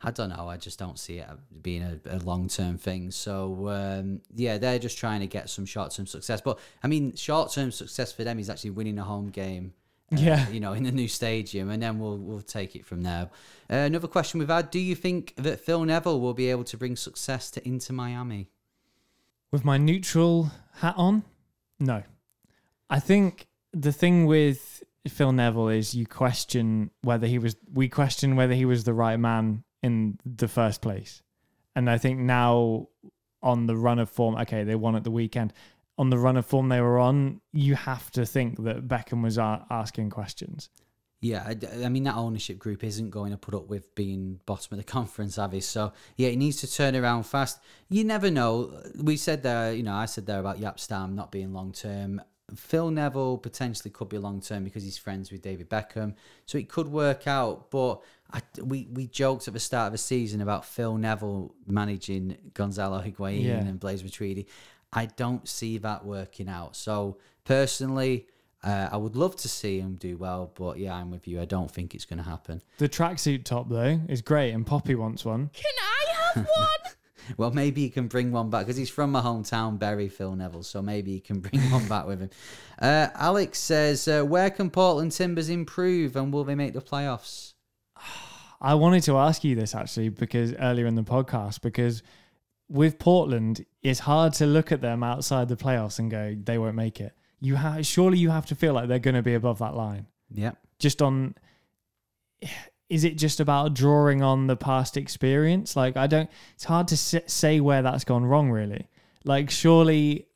I don't know. I just don't see it being a, a long term thing. So um, yeah, they're just trying to get some short term success. But I mean, short term success for them is actually winning a home game uh, yeah, you know, in the new stadium, and then we'll we'll take it from there. Uh, another question we've had: Do you think that Phil Neville will be able to bring success to Inter Miami? With my neutral hat on, no. I think the thing with Phil Neville is you question whether he was. We question whether he was the right man in the first place, and I think now on the run of form, okay, they won at the weekend on the run of form they were on, you have to think that Beckham was asking questions. Yeah, I, I, mean that ownership group isn't going to put up with being bottom of the [LAUGHS] conference, Avi. So yeah, he needs to turn around fast. You never know. We said there, you know, I said there about Jaap Stam not being long term. Phil Neville potentially could be long term because he's friends with David Beckham, so it could work out. But I, we we joked at the start of the season about Phil Neville managing Gonzalo Higuain yeah. and Blaise Matuidi. I don't see that working out. So personally, uh, I would love to see him do well, but yeah, I'm with you. I don't think it's going to happen. The tracksuit top though is great, and Poppy wants one. Can I have one? [LAUGHS] well, maybe he can bring one back because he's from my hometown, Bury, Phil Neville. So maybe he can bring one back with him. Uh, Alex says, uh, "Where can Portland Timbers improve, and will they make the playoffs?" [SIGHS] I wanted to ask you this actually because earlier in the podcast because with Portland, it's hard to look at them outside the playoffs and go, they won't make it. You have surely you have to feel like they're going to be above that line. Yeah. Just on, is it just about drawing on the past experience? Like I don't. It's hard to say where that's gone wrong. Really, like surely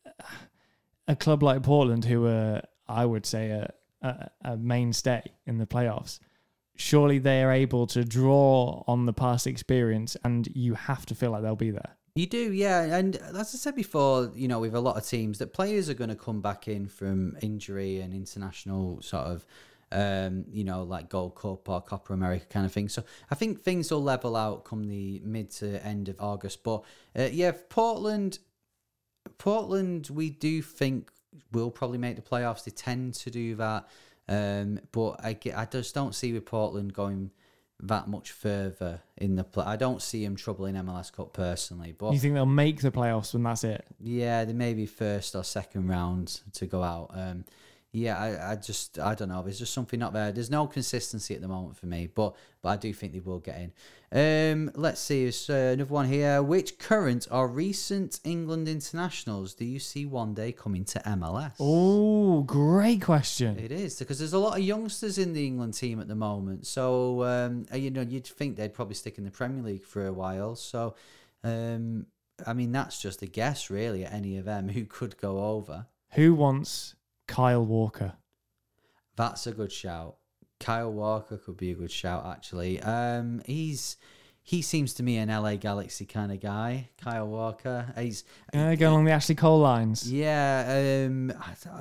a club like Portland, who are I would say a, a, a mainstay in the playoffs, surely they are able to draw on the past experience, and you have to feel like they'll be there. You do, yeah. And as I said before, you know, with a lot of teams, that players are going to come back in from injury and international sort of, um, you know, like Gold Cup or Copa América kind of thing. So I think things will level out come the mid to end of August. But uh, yeah, Portland, Portland, we do think will probably make the playoffs. They tend to do that. Um, but I, I just don't see with Portland going that much further in the play. I don't see him troubling MLS Cup personally. But You think they'll make the playoffs when that's it? yeah, they may be first or second round to go out. Um, yeah, I, I just I don't know. There's just something not there. There's no consistency at the moment for me, but but I do think they will get in. Um, let's see. There's uh, another one here. Which current or recent England internationals do you see one day coming to MLS? Oh, great question. It is because there's a lot of youngsters in the England team at the moment. So um, uh, you know, you'd think they'd probably stick in the Premier League for a while. So, um, I mean, that's just a guess, really, at any of them [LAUGHS] who could go over. Who wants Kyle Walker? That's a good shout. Kyle Walker could be a good shout, actually. Um, he's he seems to me an LA Galaxy kind of guy. Kyle Walker. He's Uh, go along the Ashley Cole lines. Yeah, um,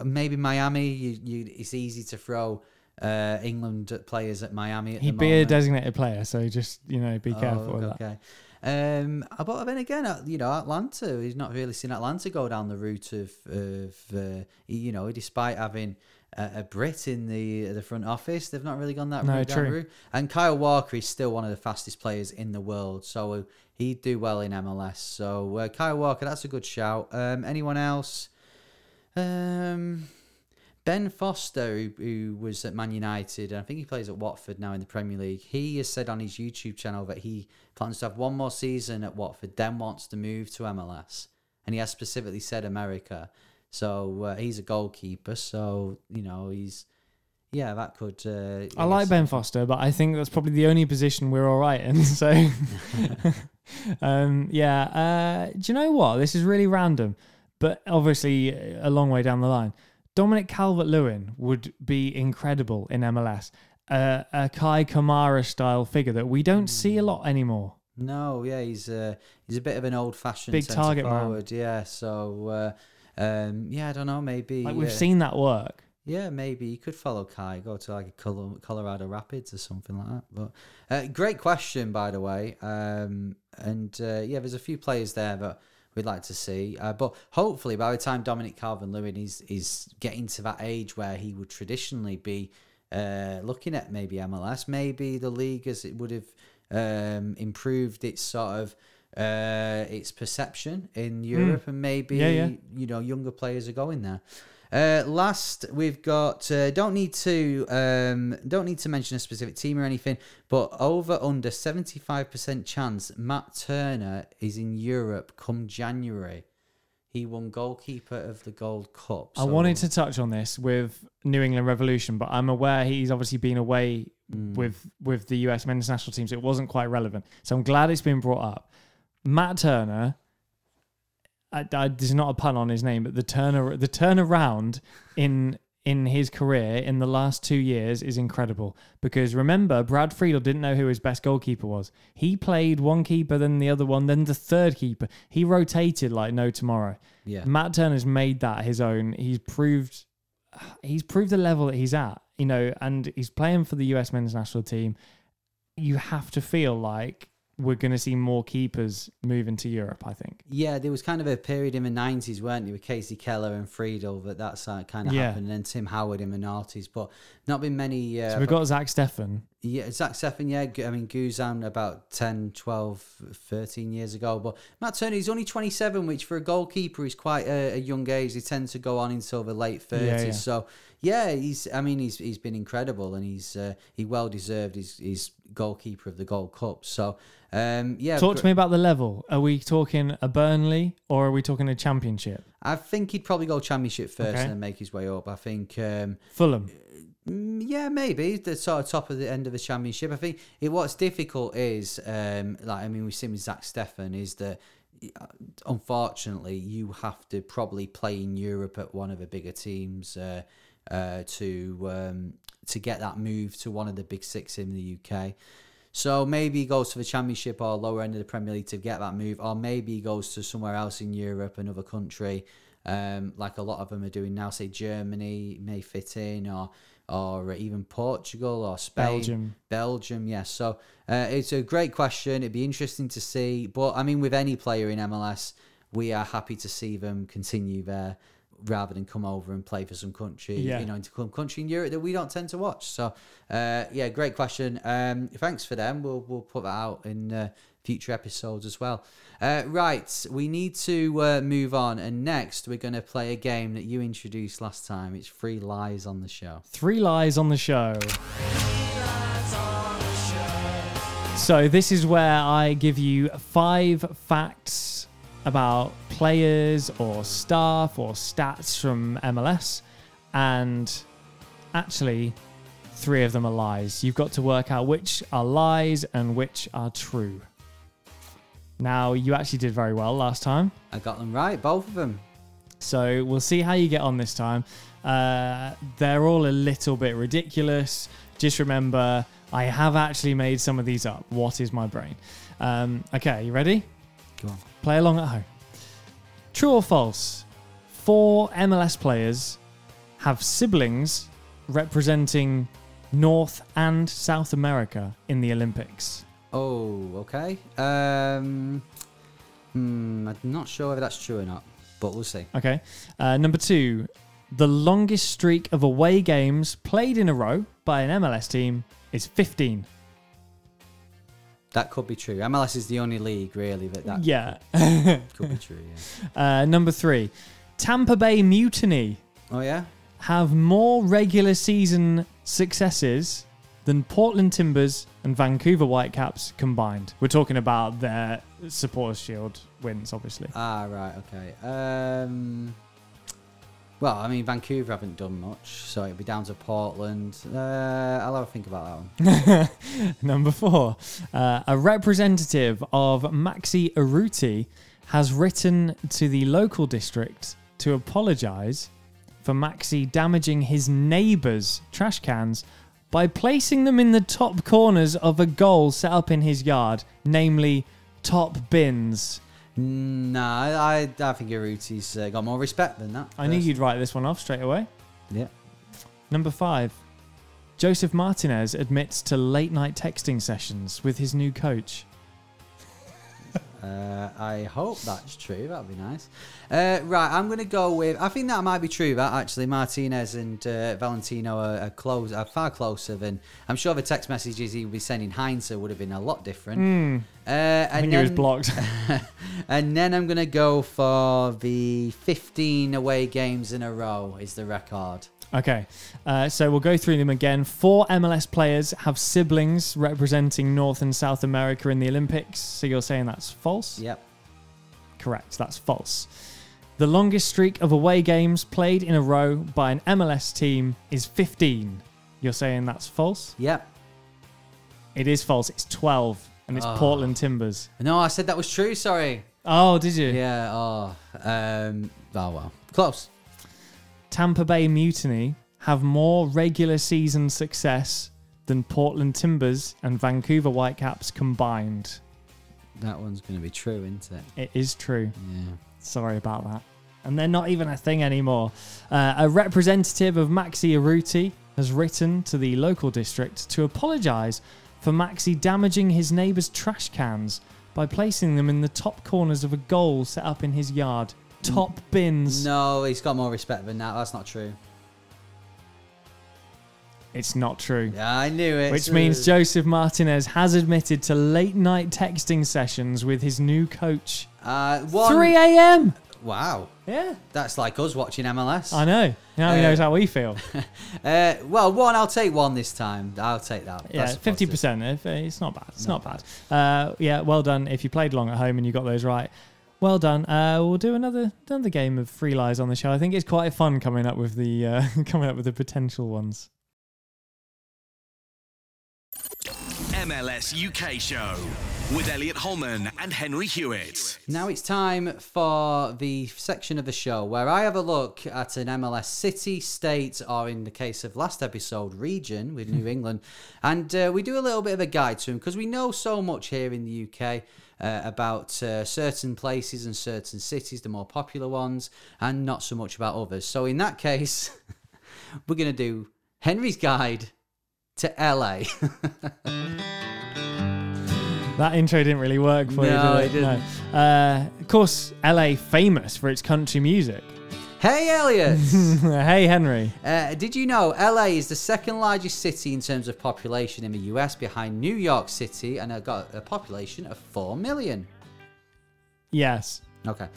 maybe Miami. You, you, it's easy to throw uh, England players at Miami. At He'd be a designated player, so just you know be careful Oh, with that. Um, but then again, uh, you know, Atlanta. He's not really seen Atlanta go down the route of, of uh, you know, despite having a, a Brit in the the front office, they've not really gone that No, route. down the true. route. And Kyle Walker is still one of the fastest players in the world, so uh, he'd do well in MLS. So uh, Kyle Walker, that's a good shout. Um, anyone else? Um, Ben Foster, who, who was at Man United, and I think he plays at Watford now in the Premier League, he has said on his YouTube channel that he plans to have one more season at Watford, then wants to move to MLS. And he has specifically said America. So uh, he's a goalkeeper. So, you know, he's, yeah, that could. Uh, I like Ben Foster, but I think that's probably the only position we're all right in. [LAUGHS] So, [LAUGHS] um, yeah. Uh, do you know what? This is really random, but obviously a long way down the line. Dominic Calvert Lewin would be incredible in MLS. Uh, a Kei Kamara style figure that we don't see a lot anymore. No, yeah, he's uh, he's a bit of an old fashioned Big target man. forward. Yeah, so uh, um, yeah, I don't know, maybe Like we've uh, seen that work. Yeah, maybe you could follow Kei, go to like a Colorado Rapids or something like that. But uh, great question, by the way. Um, and uh, yeah, there's a few players there that we'd like to see. Uh, but hopefully, by the time Dominic Calvert Lewin is is getting to that age where he would traditionally be uh, looking at maybe MLS, maybe the league as it would have um, improved its sort of uh, its perception in Europe, and maybe Hmm. Yeah, yeah. you know younger players are going there. Uh, last, we've got uh, don't need to um, don't need to mention a specific team or anything, but over under seventy five percent chance Matt Turner is in Europe come January. He won goalkeeper of the Gold Cup. I wanted to touch on this with New England Revolution, but I'm aware he's obviously been away Mm. with with the US men's national team, so it wasn't quite relevant. So I'm glad it's been brought up. Matt Turner, I, I, there's not a pun on his name, but the turner the turnaround in in his career in the last two years is incredible. Because remember, Brad Friedel didn't know who his best goalkeeper was. He played one keeper, then the other one, then the third keeper. He rotated like no tomorrow. Yeah. Matt Turner's made that his own. He's proved he's proved the level that he's at, you know, and he's playing for the US men's national team. You have to feel like we're going to see more keepers moving to Europe, I think. Yeah, there was kind of a period in the nineties, weren't there, with Kasey Keller and Friedel that that's uh, kind of Yeah. happened, and then Tim Howard in the noughties, but not been many. Uh, So we've got Zach Steffen. Yeah, Zach Steffen, yeah. I mean, Guzan about 10, 12, 13 years ago. But Matt Turner, he's only 27, which for a goalkeeper is quite a, a young age. They tend to go on until the late 30s. Yeah, yeah. So, yeah, he's, I mean, he's he's been incredible and he's uh, he well deserved his, his goalkeeper of the Gold Cup. So, um, yeah. Talk to me about the level. Are we talking a Burnley or are we talking a championship? I think he'd probably go championship first Okay. and then make his way up. I think. Um, Fulham. Mm, Yeah, maybe the sort of top of the end of the championship. I think it, what's difficult is, um, like I mean, we've seen with Zach Steffen is that uh, unfortunately you have to probably play in Europe at one of the bigger teams uh, uh, to um, to get that move to one of the big six in the UK. So maybe he goes to the Championship or lower end of the Premier League to get that move, or maybe he goes to somewhere else in Europe, another country, um, like a lot of them are doing now. Say Germany may fit in, or or even Portugal or Spain, Belgium. Belgium. Yes. So uh, it's a great question. It'd be interesting to see. But I mean, with any player in MLS, we are happy to see them continue there rather than come over and play for some country, Yeah. you know, into some country in Europe that we don't tend to watch. So, uh, yeah, great question. Um, thanks for them. We'll we'll put that out in uh, future episodes as well. Uh, right, we need to uh, move on, and next we're going to play a game that you introduced last time. It's Three Lies on the Show. Three lies on the show. So, this is where I give you five facts about players or staff or stats from MLS, and actually, three of them are lies. You've got to work out which are lies and which are true. Now, you actually did very well last time. I got them right, both of them. So we'll see how you get on this time. Uh, they're all a little bit ridiculous. Just remember, I have actually made some of these up. What is my brain? Um, okay, you ready? Go on. Play along at home. True or false? Four MLS players have siblings representing North and South America in the Olympics. Oh, okay. Um, hmm, I'm not sure if that's true or not, but we'll see. Okay. Uh, number two, the longest streak of away games played in a row by an MLS team is 15. That could be true. MLS is the only league really that that Yeah. [LAUGHS] could be true. Yeah. uh, number three, Tampa Bay Mutiny Oh yeah. have more regular season successes than Portland Timbers and Vancouver Whitecaps combined. We're talking about their Supporters Shield wins, obviously. Ah right. Okay. Um. Well, I mean, Vancouver haven't done much, so it'd be down to Portland. Uh, I'll have a think about that one. [LAUGHS] Number four, uh, a representative of Maxi Urruti has written to the local district to apologise for Maxi damaging his neighbour's trash cans by placing them in the top corners of a goal set up in his yard, namely top bins. No, I, I think Urruti's uh, got more respect than that. I knew you'd write this one off straight away. Yeah. Number five, Josef Martinez admits to late night texting sessions with his new coach. Uh, I hope that's true. That'd be nice. Uh, right, I'm going to go with. I think that might be true. That actually, Martinez and uh, Valentino are, are close, are far closer than. I'm sure the text messages he would be sending Heinze would have been a lot different. Hmm. Uh, I and think he was blocked. [LAUGHS] and then I'm going to go for the 15 away games in a row is the record. Okay, uh, so we'll go through them again. Four MLS players have siblings representing North and South America in the Olympics. So you're saying that's false? Yep. Correct, that's false. The longest streak of away games played in a row by an MLS team is 15. You're saying that's false? Yep. It is false. It's 12, and it's Oh. Portland Timbers. No, I said that was true. Sorry. Oh, did you? Yeah. Oh. Um. Oh well. Close. Tampa Bay Mutiny have more regular season success than Portland Timbers and Vancouver Whitecaps combined. That one's going to be true, isn't it? It is true. Yeah. Sorry about that. And they're not even a thing anymore. Uh, a representative of Maxi Urruti has written to the local district to apologise for Maxi damaging his neighbour's trash cans by placing them in the top corners of a goal set up in his yard. Top bins. No, he's got more respect than that. That's not true. It's not true. Yeah, I knew it. Which means Josef Martinez has admitted to late night texting sessions with his new coach. Uh, one, 3 a.m. Wow, Yeah. that's like us watching MLS. I know. Now he Uh, knows how we feel. [LAUGHS] Uh, well, one. I'll take one this time. I'll take that. Yeah, That's fifty positive. percent. If uh, it's not bad, it's Not not, bad. Uh, yeah, well done. If you played long at home and you got those right, well done. Uh, we'll do another another game of free lies on the show. I think it's quite fun coming up with the uh, [LAUGHS] coming up with the potential ones. MLS UK show with Elliot Holman and Henry Hewitt. Now it's time for the section of the show where I have a look at an MLS city, state, or in the case of last episode, region with New England, and uh, we do a little bit of a guide to them because we know so much here in the UK. Uh, about uh, certain places and certain cities, the more popular ones, and not so much about others. So, in that case, [LAUGHS] we're going to do Henry's Guide to LA. [LAUGHS] That intro didn't really work for you, No, did it it? didn't. No. Uh, of course, LA famous for its country music. hey, Elliot! [LAUGHS] hey, Henry. Uh, did you know LA is the second largest city in terms of population in the US behind New York City and it got a population of 4 million? Yes. Okay.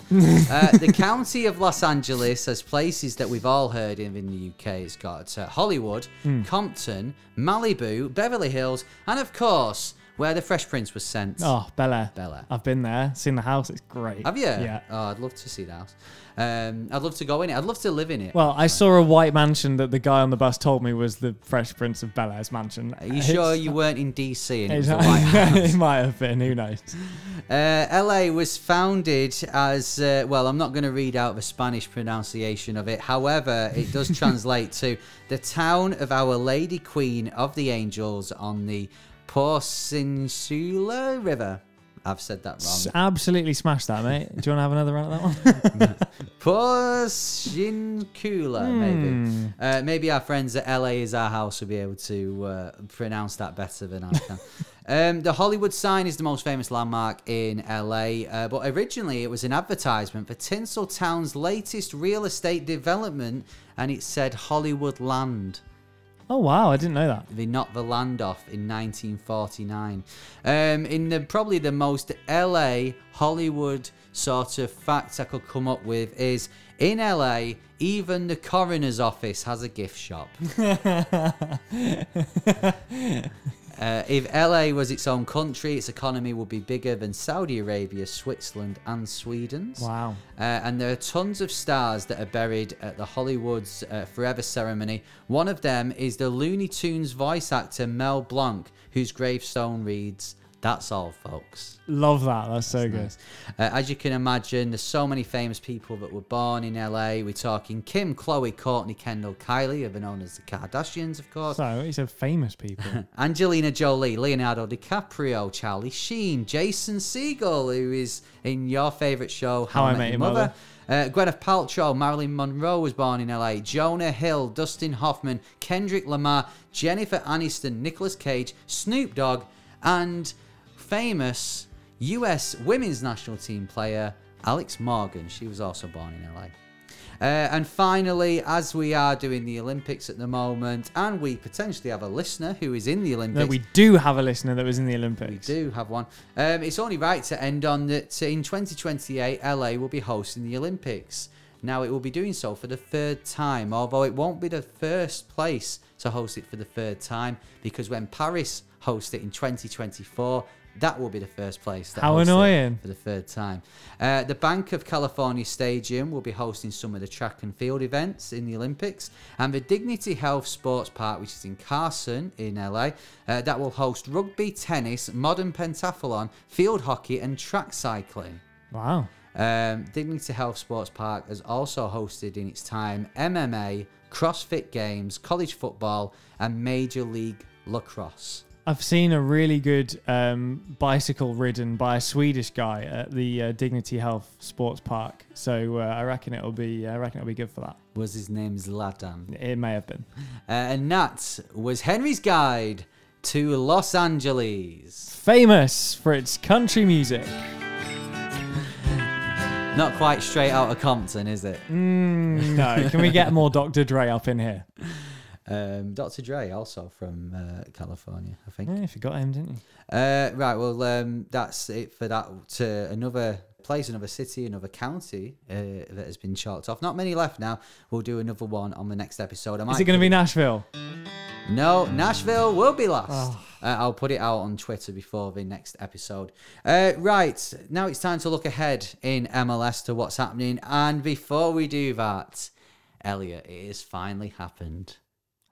uh, the [LAUGHS] county of Los Angeles has places that we've all heard of in the UK. It's got uh, Hollywood, Hmm. Compton, Malibu, Beverly Hills, and of course, where the Fresh Prince was sent. Oh, Bel Air. Bel Air. I've been there, seen the house. It's great. Have you? Yeah. Oh, I'd love to see the house. Um, I'd love to go in it. I'd love to live in it. Well, I saw a white mansion that the guy on the bus told me was the Fresh Prince of Bel Air's mansion. Are you sure you weren't in DC and it was the [LAUGHS] White [LAUGHS] House? it might have been. Who knows? Uh, LA was founded as uh, well. I'm not going to read out the Spanish pronunciation of it. However, it does [LAUGHS] translate to the town of Our Lady Queen of the Angels on the Porcinsula River. I've said that S- wrong. Absolutely smashed that, mate. Do you want to have another run at that one? [LAUGHS] Porcincula, maybe. Uh, maybe our friends at LA is our house will be able to uh, pronounce that better than I can. [LAUGHS] um, the Hollywood sign is the most famous landmark in LA, uh, but originally it was an advertisement for Tinseltown's latest real estate development, and it said Hollywood Land. Oh wow, I didn't know that. They knocked the land off in 1949. Um, in the probably the most LA Hollywood sort of fact I could come up with is in LA, even the coroner's office has a gift shop. [LAUGHS] Uh, if LA was its own country, its economy would be bigger than Saudi Arabia, Switzerland, and Sweden's. Wow. Uh, and there are tons of stars that are buried at the Hollywood's uh, Forever ceremony. One of them is the Looney Tunes voice actor Mel Blanc, whose gravestone reads, That's all, folks. Love that. That's so good. Nice. Uh, as you can imagine, there's so many famous people that were born in LA. We're talking Kim, Khloé, Kourtney, Kendall, Kylie, ever known as the Kardashians, of course. So he said famous people. [LAUGHS] Angelina Jolie, Leonardo DiCaprio, Charlie Sheen, Jason Segel, who is in your favourite show, How, I Met Your Mother. Uh, Gwyneth Paltrow, Marilyn Monroe was born in LA. Jonah Hill, Dustin Hoffman, Kendrick Lamar, Jennifer Aniston, Nicolas Cage, Snoop Dogg, and famous US women's national team player Alex Morgan. She was also born in LA. Uh, and finally, as we are doing the Olympics at the moment, and we potentially have a listener who is in the Olympics. no, we do have a listener that was in the Olympics. We do have one. Um, it's only right to end on that in 2028, LA will be hosting the Olympics. Now, it will be doing so for the third time, although it won't be the first place to host it for the third time, because when Paris hosts it in 2024, that will be the first place. That How annoying. For the third time. Uh, the Bank of California Stadium will be hosting some of the track and field events in the Olympics. And the Dignity Health Sports Park, which is in Carson in LA, uh, that will host rugby, tennis, modern pentathlon, field hockey, and track cycling. Wow. Um, Dignity Health Sports Park has also hosted in its time MMA, CrossFit Games, college football, and Major League Lacrosse. I've seen a really good um, bicycle ridden by a Swedish guy at the uh, Dignity Health Sports Park. So uh, I reckon it'll be. I reckon it'll be good for that. Was his name Zlatan? It may have been. Uh, and that was Henry's guide to Los Angeles. Famous for its country music. [LAUGHS] Not quite straight out of Compton, is it? Mm, no, can we get more Dr. Dre up in here? [LAUGHS] Um, Dr. Dre, also from uh, California, I think. Yeah, you forgot him, didn't you? Uh, right, well, um, that's it for that. To another place, another city, another county uh, that has been chalked off. Not many left now. We'll do another one on the next episode. I Is it going to be Nashville? No, Nashville will be last. Oh. Uh, I'll put it out on Twitter before the next episode. Uh, right, now it's time to look ahead in MLS to what's happening. And before we do that, Elliot, it has finally happened.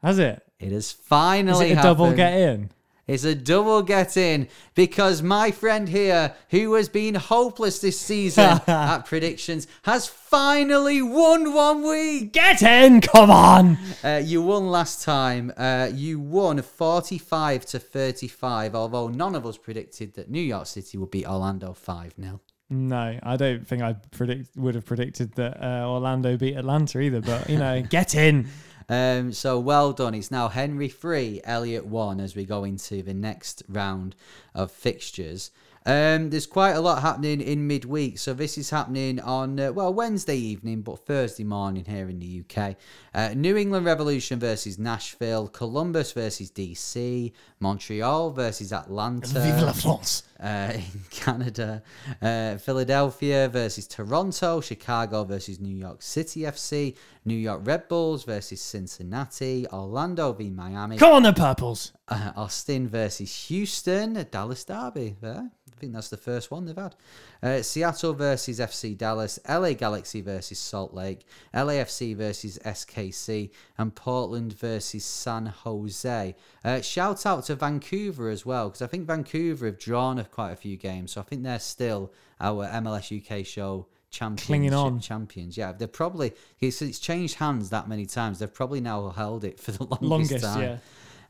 Has it? It has Is finally it a double get in? It's a double get in because my friend here, who has been hopeless this season [LAUGHS] at predictions, has finally won one week. Get in, come on. Uh, you won last time. Uh, you won 45 to 35, although none of us predicted that New York City would beat Orlando 5 0. No, I don't think I predict would have predicted that uh, Orlando beat Atlanta either. But you know, [LAUGHS] get in. Um, so well done. It's now Henry 3, Elliot 1 as we go into the next round of fixtures. Um, there's quite a lot happening in midweek. So this is happening on, uh, well, Wednesday evening, but Thursday morning here in the UK. Uh, New England Revolution versus Nashville, Columbus versus DC, Montreal versus Atlanta. Vive la France. uh, [LAUGHS] in Canada, uh, Philadelphia versus Toronto, Chicago versus New York City FC, New York Red Bulls versus Cincinnati, Orlando v Miami, Come on, the purples. Uh, Austin versus Houston, a Dallas Derby there. I think that's the first one they've had. Uh, Seattle versus FC Dallas, LA Galaxy versus Salt Lake, LAFC versus SKC, and Portland versus San Jose. Uh, shout out to Vancouver as well, because I think Vancouver have drawn quite a few games, so I think they're still our MLS UK show championship on. champions. Yeah, they're probably it's, it's changed hands that many times. They've probably now held it for the [LAUGHS] longest, Longest, time. yeah.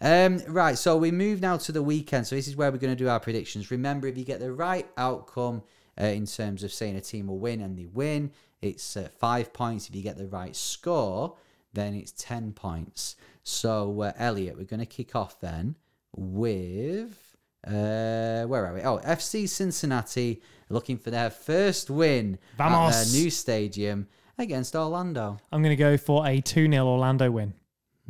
Um, right, so we move now to the weekend. So this is where we're going to do our predictions. Remember, if you get the right outcome uh, in terms of saying a team will win and they win, it's uh, five points. If you get the right score, then it's ten points. So uh, Elliot, we're going to kick off then with uh, where are we? Oh, FC Cincinnati looking for their first win at their new stadium against Orlando. I'm going to go for a 2 0 Orlando win.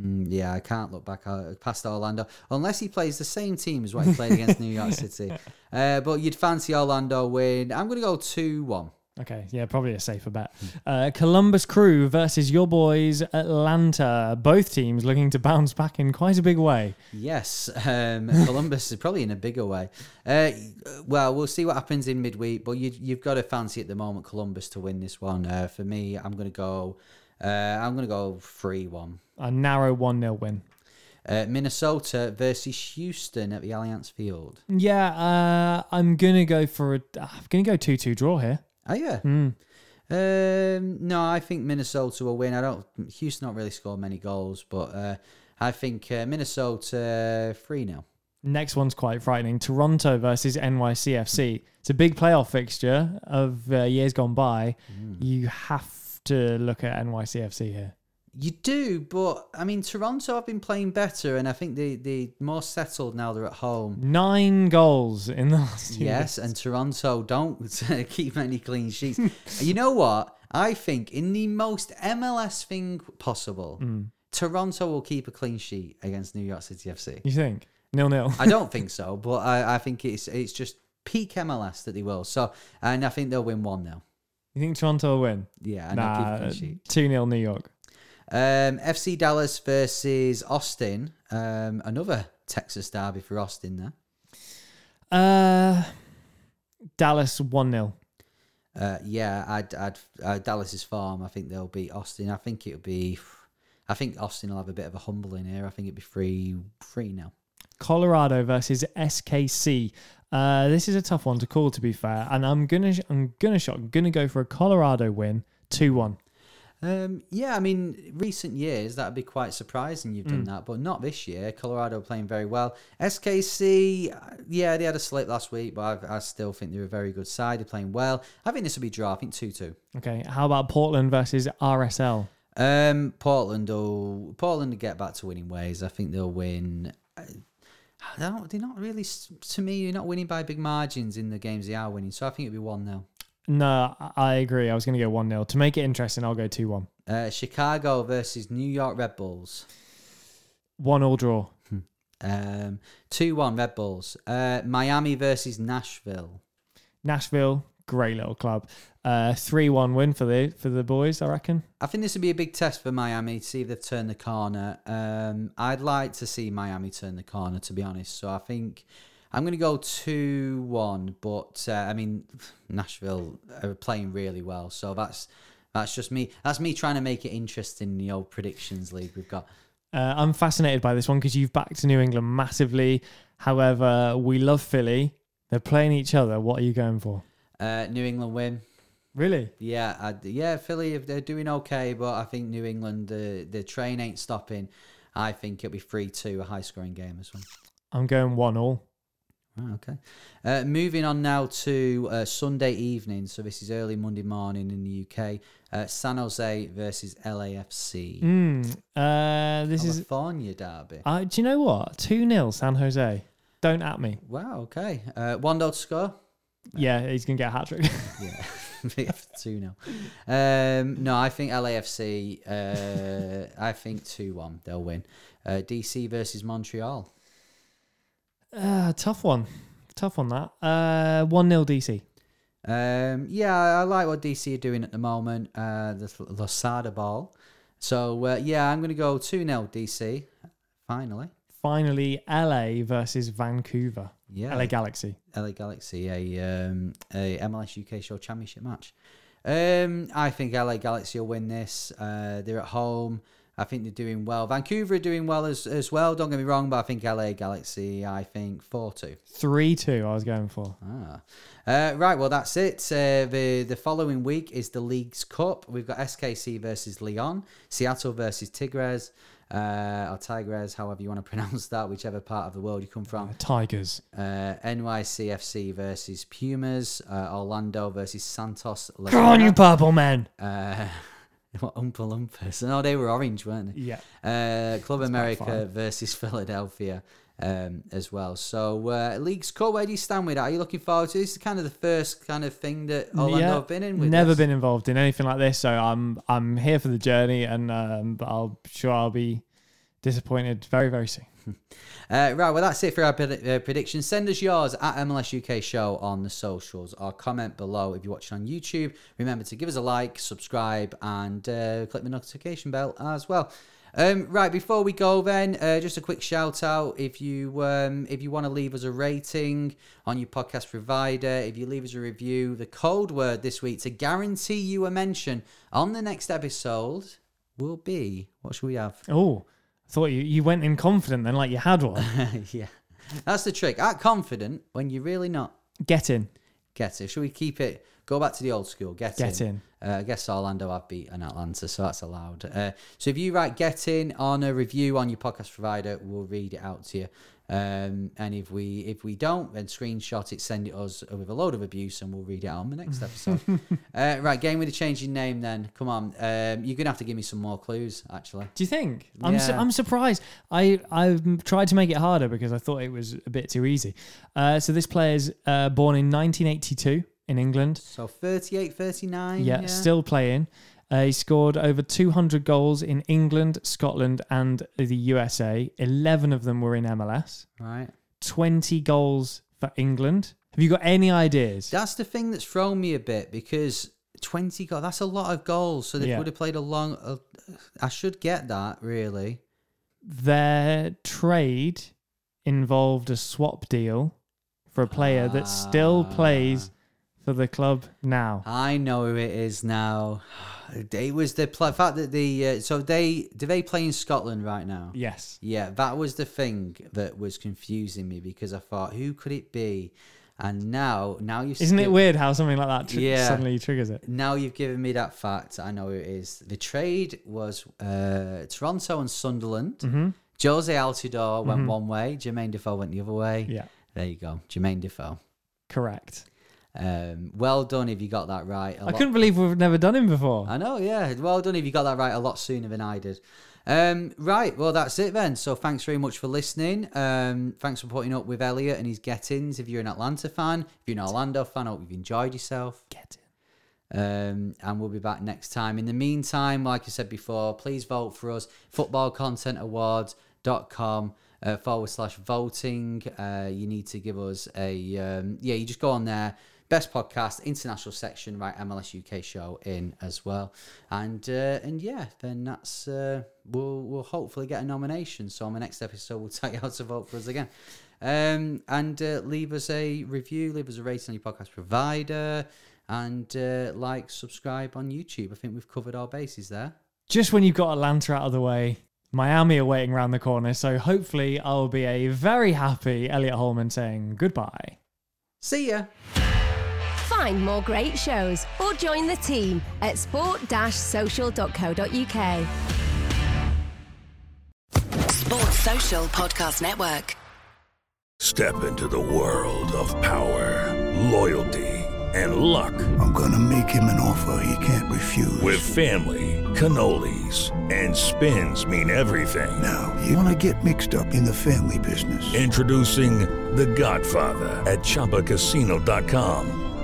Mm, yeah, I can't look back uh, past Orlando unless he plays the same team as what he played against New York City. [LAUGHS] Uh, but you'd fancy Orlando win. I'm going to go 2 1. Okay, yeah, probably a safer bet. Uh, Columbus Crew versus your boys Atlanta. Both teams looking to bounce back in quite a big way. Yes, um, [LAUGHS] Columbus is probably in a bigger way. Uh, well, we'll see what happens in midweek, but you, you've got to fancy at the moment Columbus to win this one. Uh, for me, I'm going to go. Uh, I'm going to go 3 1. A narrow 1 0 win. Uh, Minnesota versus Houston at the Allianz Field. Yeah, uh, I'm going to go for a. I'm going to go 2 2 draw here. Oh yeah. Mm. Um, no, I think Minnesota will win. I don't. Houston not really scored many goals, but uh, I think uh, Minnesota three 0 Next one's quite frightening. Toronto versus NYCFC. It's a big playoff fixture of uh, years gone by. You have to look at NYCFC here. You do, but I mean Toronto have been playing better, and I think they they more settled now. They're at home. Nine goals in the [LAUGHS] last two Yes, and Toronto don't [LAUGHS] keep any clean sheets. [LAUGHS] you know what? I think in the most MLS thing possible, hmm. Toronto will keep a clean sheet against New York City FC. You think? Nil nil. I don't think so, but I, I think it's it's just peak MLS that they will. So, and I think they'll win one now. You think Toronto will win? Yeah, they'll Nah, clean sheet. 2 0 New York. Um, FC Dallas versus Austin. Um, another Texas derby for Austin there. Uh, Dallas 1 0. Uh, yeah, I'd, I'd uh, Dallas's farm. I think they'll beat Austin. I think it'll be. I think Austin will have a bit of a humbling here. I think it'll be three three now. Colorado versus SKC. Uh, this is a tough one to call, to be fair, and I'm gonna I'm gonna shot gonna go for a Colorado win, two one. Um, yeah, I mean, recent years that'd be quite surprising. You've Mm. done that, but not this year. Colorado playing very well. SKC, uh, yeah, they had a slip last week, but I, I still think they're a very good side. They're playing well. I think this will be draw. I think two two. Okay, how about Portland versus RSL? Um, Portland will Portland will get back to winning ways. I think they'll win. They're not really to me. You're not winning by big margins in the games they are winning. So I think it'd be one 0 No, I- agree. I was gonna go one 0 to make it interesting. I'll go two one. uh, Chicago versus New York Red Bulls. One all draw. Um, two one Red Bulls. Uh, Miami versus Nashville. Nashville, great little club. Uh, three one win for the for the boys. I reckon. I think this would be a big test for Miami to see if they've turned the corner. Um, I'd like to see Miami turn the corner, to be honest. So I think I'm going to go 2 1. But uh, I mean, Nashville are playing really well. So that's that's just me. That's me trying to make it interesting in the old predictions league we've got. Uh, I'm fascinated by this one because you've backed New England massively. However, we love Philly. They're playing each other. What are you going for? Uh, New England win. Really? Yeah, I, yeah. Philly, if they're doing okay, but I think New England, the the train ain't stopping. I think it'll be three two, a high scoring game as well. I'm going one all. Oh, okay. Uh, moving on now to uh, Sunday evening. So this is early Monday morning in the UK. Uh, San Jose versus LAFC. Mm, uh, this is. California derby. Uh, do you know what? 2 0 San Jose. Don't at me. Wow, okay. Uh, one goal to score. Yeah, he's going to get a hat trick. [LAUGHS] Yeah, [LAUGHS] two 0 Um, no, I think LAFC. Uh, I think two one. They'll win. Uh, DC versus Montreal. uh, tough one. Tough one, that. Uh, 1 0 DC. Um, yeah, I like what DC are doing at the moment. Uh, the Losada ball. So uh, yeah, I'm going to go two 0 DC. Finally, Finally, LA versus Vancouver. Yeah. LA Galaxy. LA Galaxy, a um, a MLS UK Show Championship match. Um, I think LA Galaxy will win this. Uh, they're at home. I think they're doing well. Vancouver are doing well as as well. Don't get me wrong, but I think LA Galaxy. I think four two. 3 2, I was going for. Ah, uh, right. Well, that's it. Uh, the the following week is the League's Cup. We've got SKC versus León, Seattle versus Tigres, uh, or Tigres, however you want to [LAUGHS] pronounce that, whichever part of the world you come from. Tigers. Uh, NYCFC versus Pumas, uh, Orlando versus Santos. Come on, you purple men. Uh, [LAUGHS] what Oompa Loompas? No, they were orange, weren't they? Yeah. Uh, Club That's America versus Philadelphia um, as well. So, uh, Leagues Cup, where do you stand with that? Are you looking forward to this? Is kind of the first kind of thing that Orlando Yeah, have been in with. Never this? been involved in anything like this, so I'm I'm here for the journey, and um, but I'll sure I'll be disappointed very very soon. [LAUGHS] Uh, right, well, that's it for our pred- uh, predictions. Send us yours at MLS UK Show on the socials or comment below if you're watching on YouTube. Remember to give us a like, subscribe, and uh, click the notification bell as well. Um, right, before we go, then uh, just a quick shout out. If you um, if you want to leave us a rating on your podcast provider, if you leave us a review, the code word this week to guarantee you a mention on the next episode will be what should we have? Oh, I thought you you went in confident then, like you had one. [LAUGHS] yeah, that's the trick. Act confident when you're really not. Get in, Get it. Should we keep it? Go back to the old school. Get, in. get in. in. Uh, I guess Orlando have beaten Atlanta, so that's allowed. Uh, so if you write "get in" on a review on your podcast provider, we'll read it out to you. Um, and if we if we don't, then screenshot it, send it us with a load of abuse, and we'll read it out on the next [LAUGHS] episode. uh, right, game with a changing name. Then come on, um, you're gonna have to give me some more clues. Actually, Do you think? I'm su- I'm surprised. I I've tried to make it harder because I thought it was a bit too easy. Uh, so this player's uh, born in 1982 in England. so 38, 39. Yeah, still playing. Uh, he scored over 200 goals in England, Scotland, and the USA. 11 of them were in MLS. right. 20 goals for England. Have you got any ideas? That's the thing that's thrown me a bit because 20 goals, that's a lot of goals. So they Yeah. would have played a long. Uh, I should get that, really. Their trade involved a swap deal for a player that still plays for the club now. I know who it is now. [SIGHS] It was the pl- fact that the. Uh, so they. Do they play in Scotland right now? Yes. Yeah, that was the thing that was confusing me because I thought, who could it be? And now, now you've Isn't it weird how something like that tr- Yeah. suddenly triggers it? Now you've given me that fact. I know who it is. The trade was uh, Toronto and Sunderland. Mm-hmm. Jozy Altidore went one way. Jermaine Defoe went the other way. Yeah, There you go. Jermaine Defoe. correct. Um, well done if you got that right. A I lot- couldn't believe we've never done him before. I know, yeah. Well done if you got that right a lot sooner than I did. Um, right, well, that's it then. So thanks very much for listening. Um, thanks for putting up with Elliot and his gettings. If you're an Atlanta fan, if you're an Orlando fan, I hope you've enjoyed yourself. Get it. Um, and we'll be back next time. In the meantime, like I said before, please vote for us. Footballcontentawards.com uh, forward slash voting. Uh, you need to give us a, um, yeah, you just go on there. Best podcast, international section, right? MLS UK show in as well, and uh, and yeah, then that's uh, we'll we'll hopefully get a nomination. So on the next episode, we'll [LAUGHS] tell you how to vote for us again. Um, and uh, leave us a review, leave us a rating on your podcast provider, and uh, like, subscribe on YouTube. I think we've covered our bases there. Just when you've got Atlanta out of the way, Miami are waiting around the corner, so hopefully I'll be a very happy Elliot Holman saying goodbye. See ya. Find more great shows or join the team at sport-social.co.uk. Sports Social Podcast Network. Step into the world of power, loyalty, and luck. I'm going to make him an offer he can't refuse. With family, cannolis, and spins mean everything. Now, you want to get mixed up in the family business. Introducing The Godfather at ChumbaCasino.com.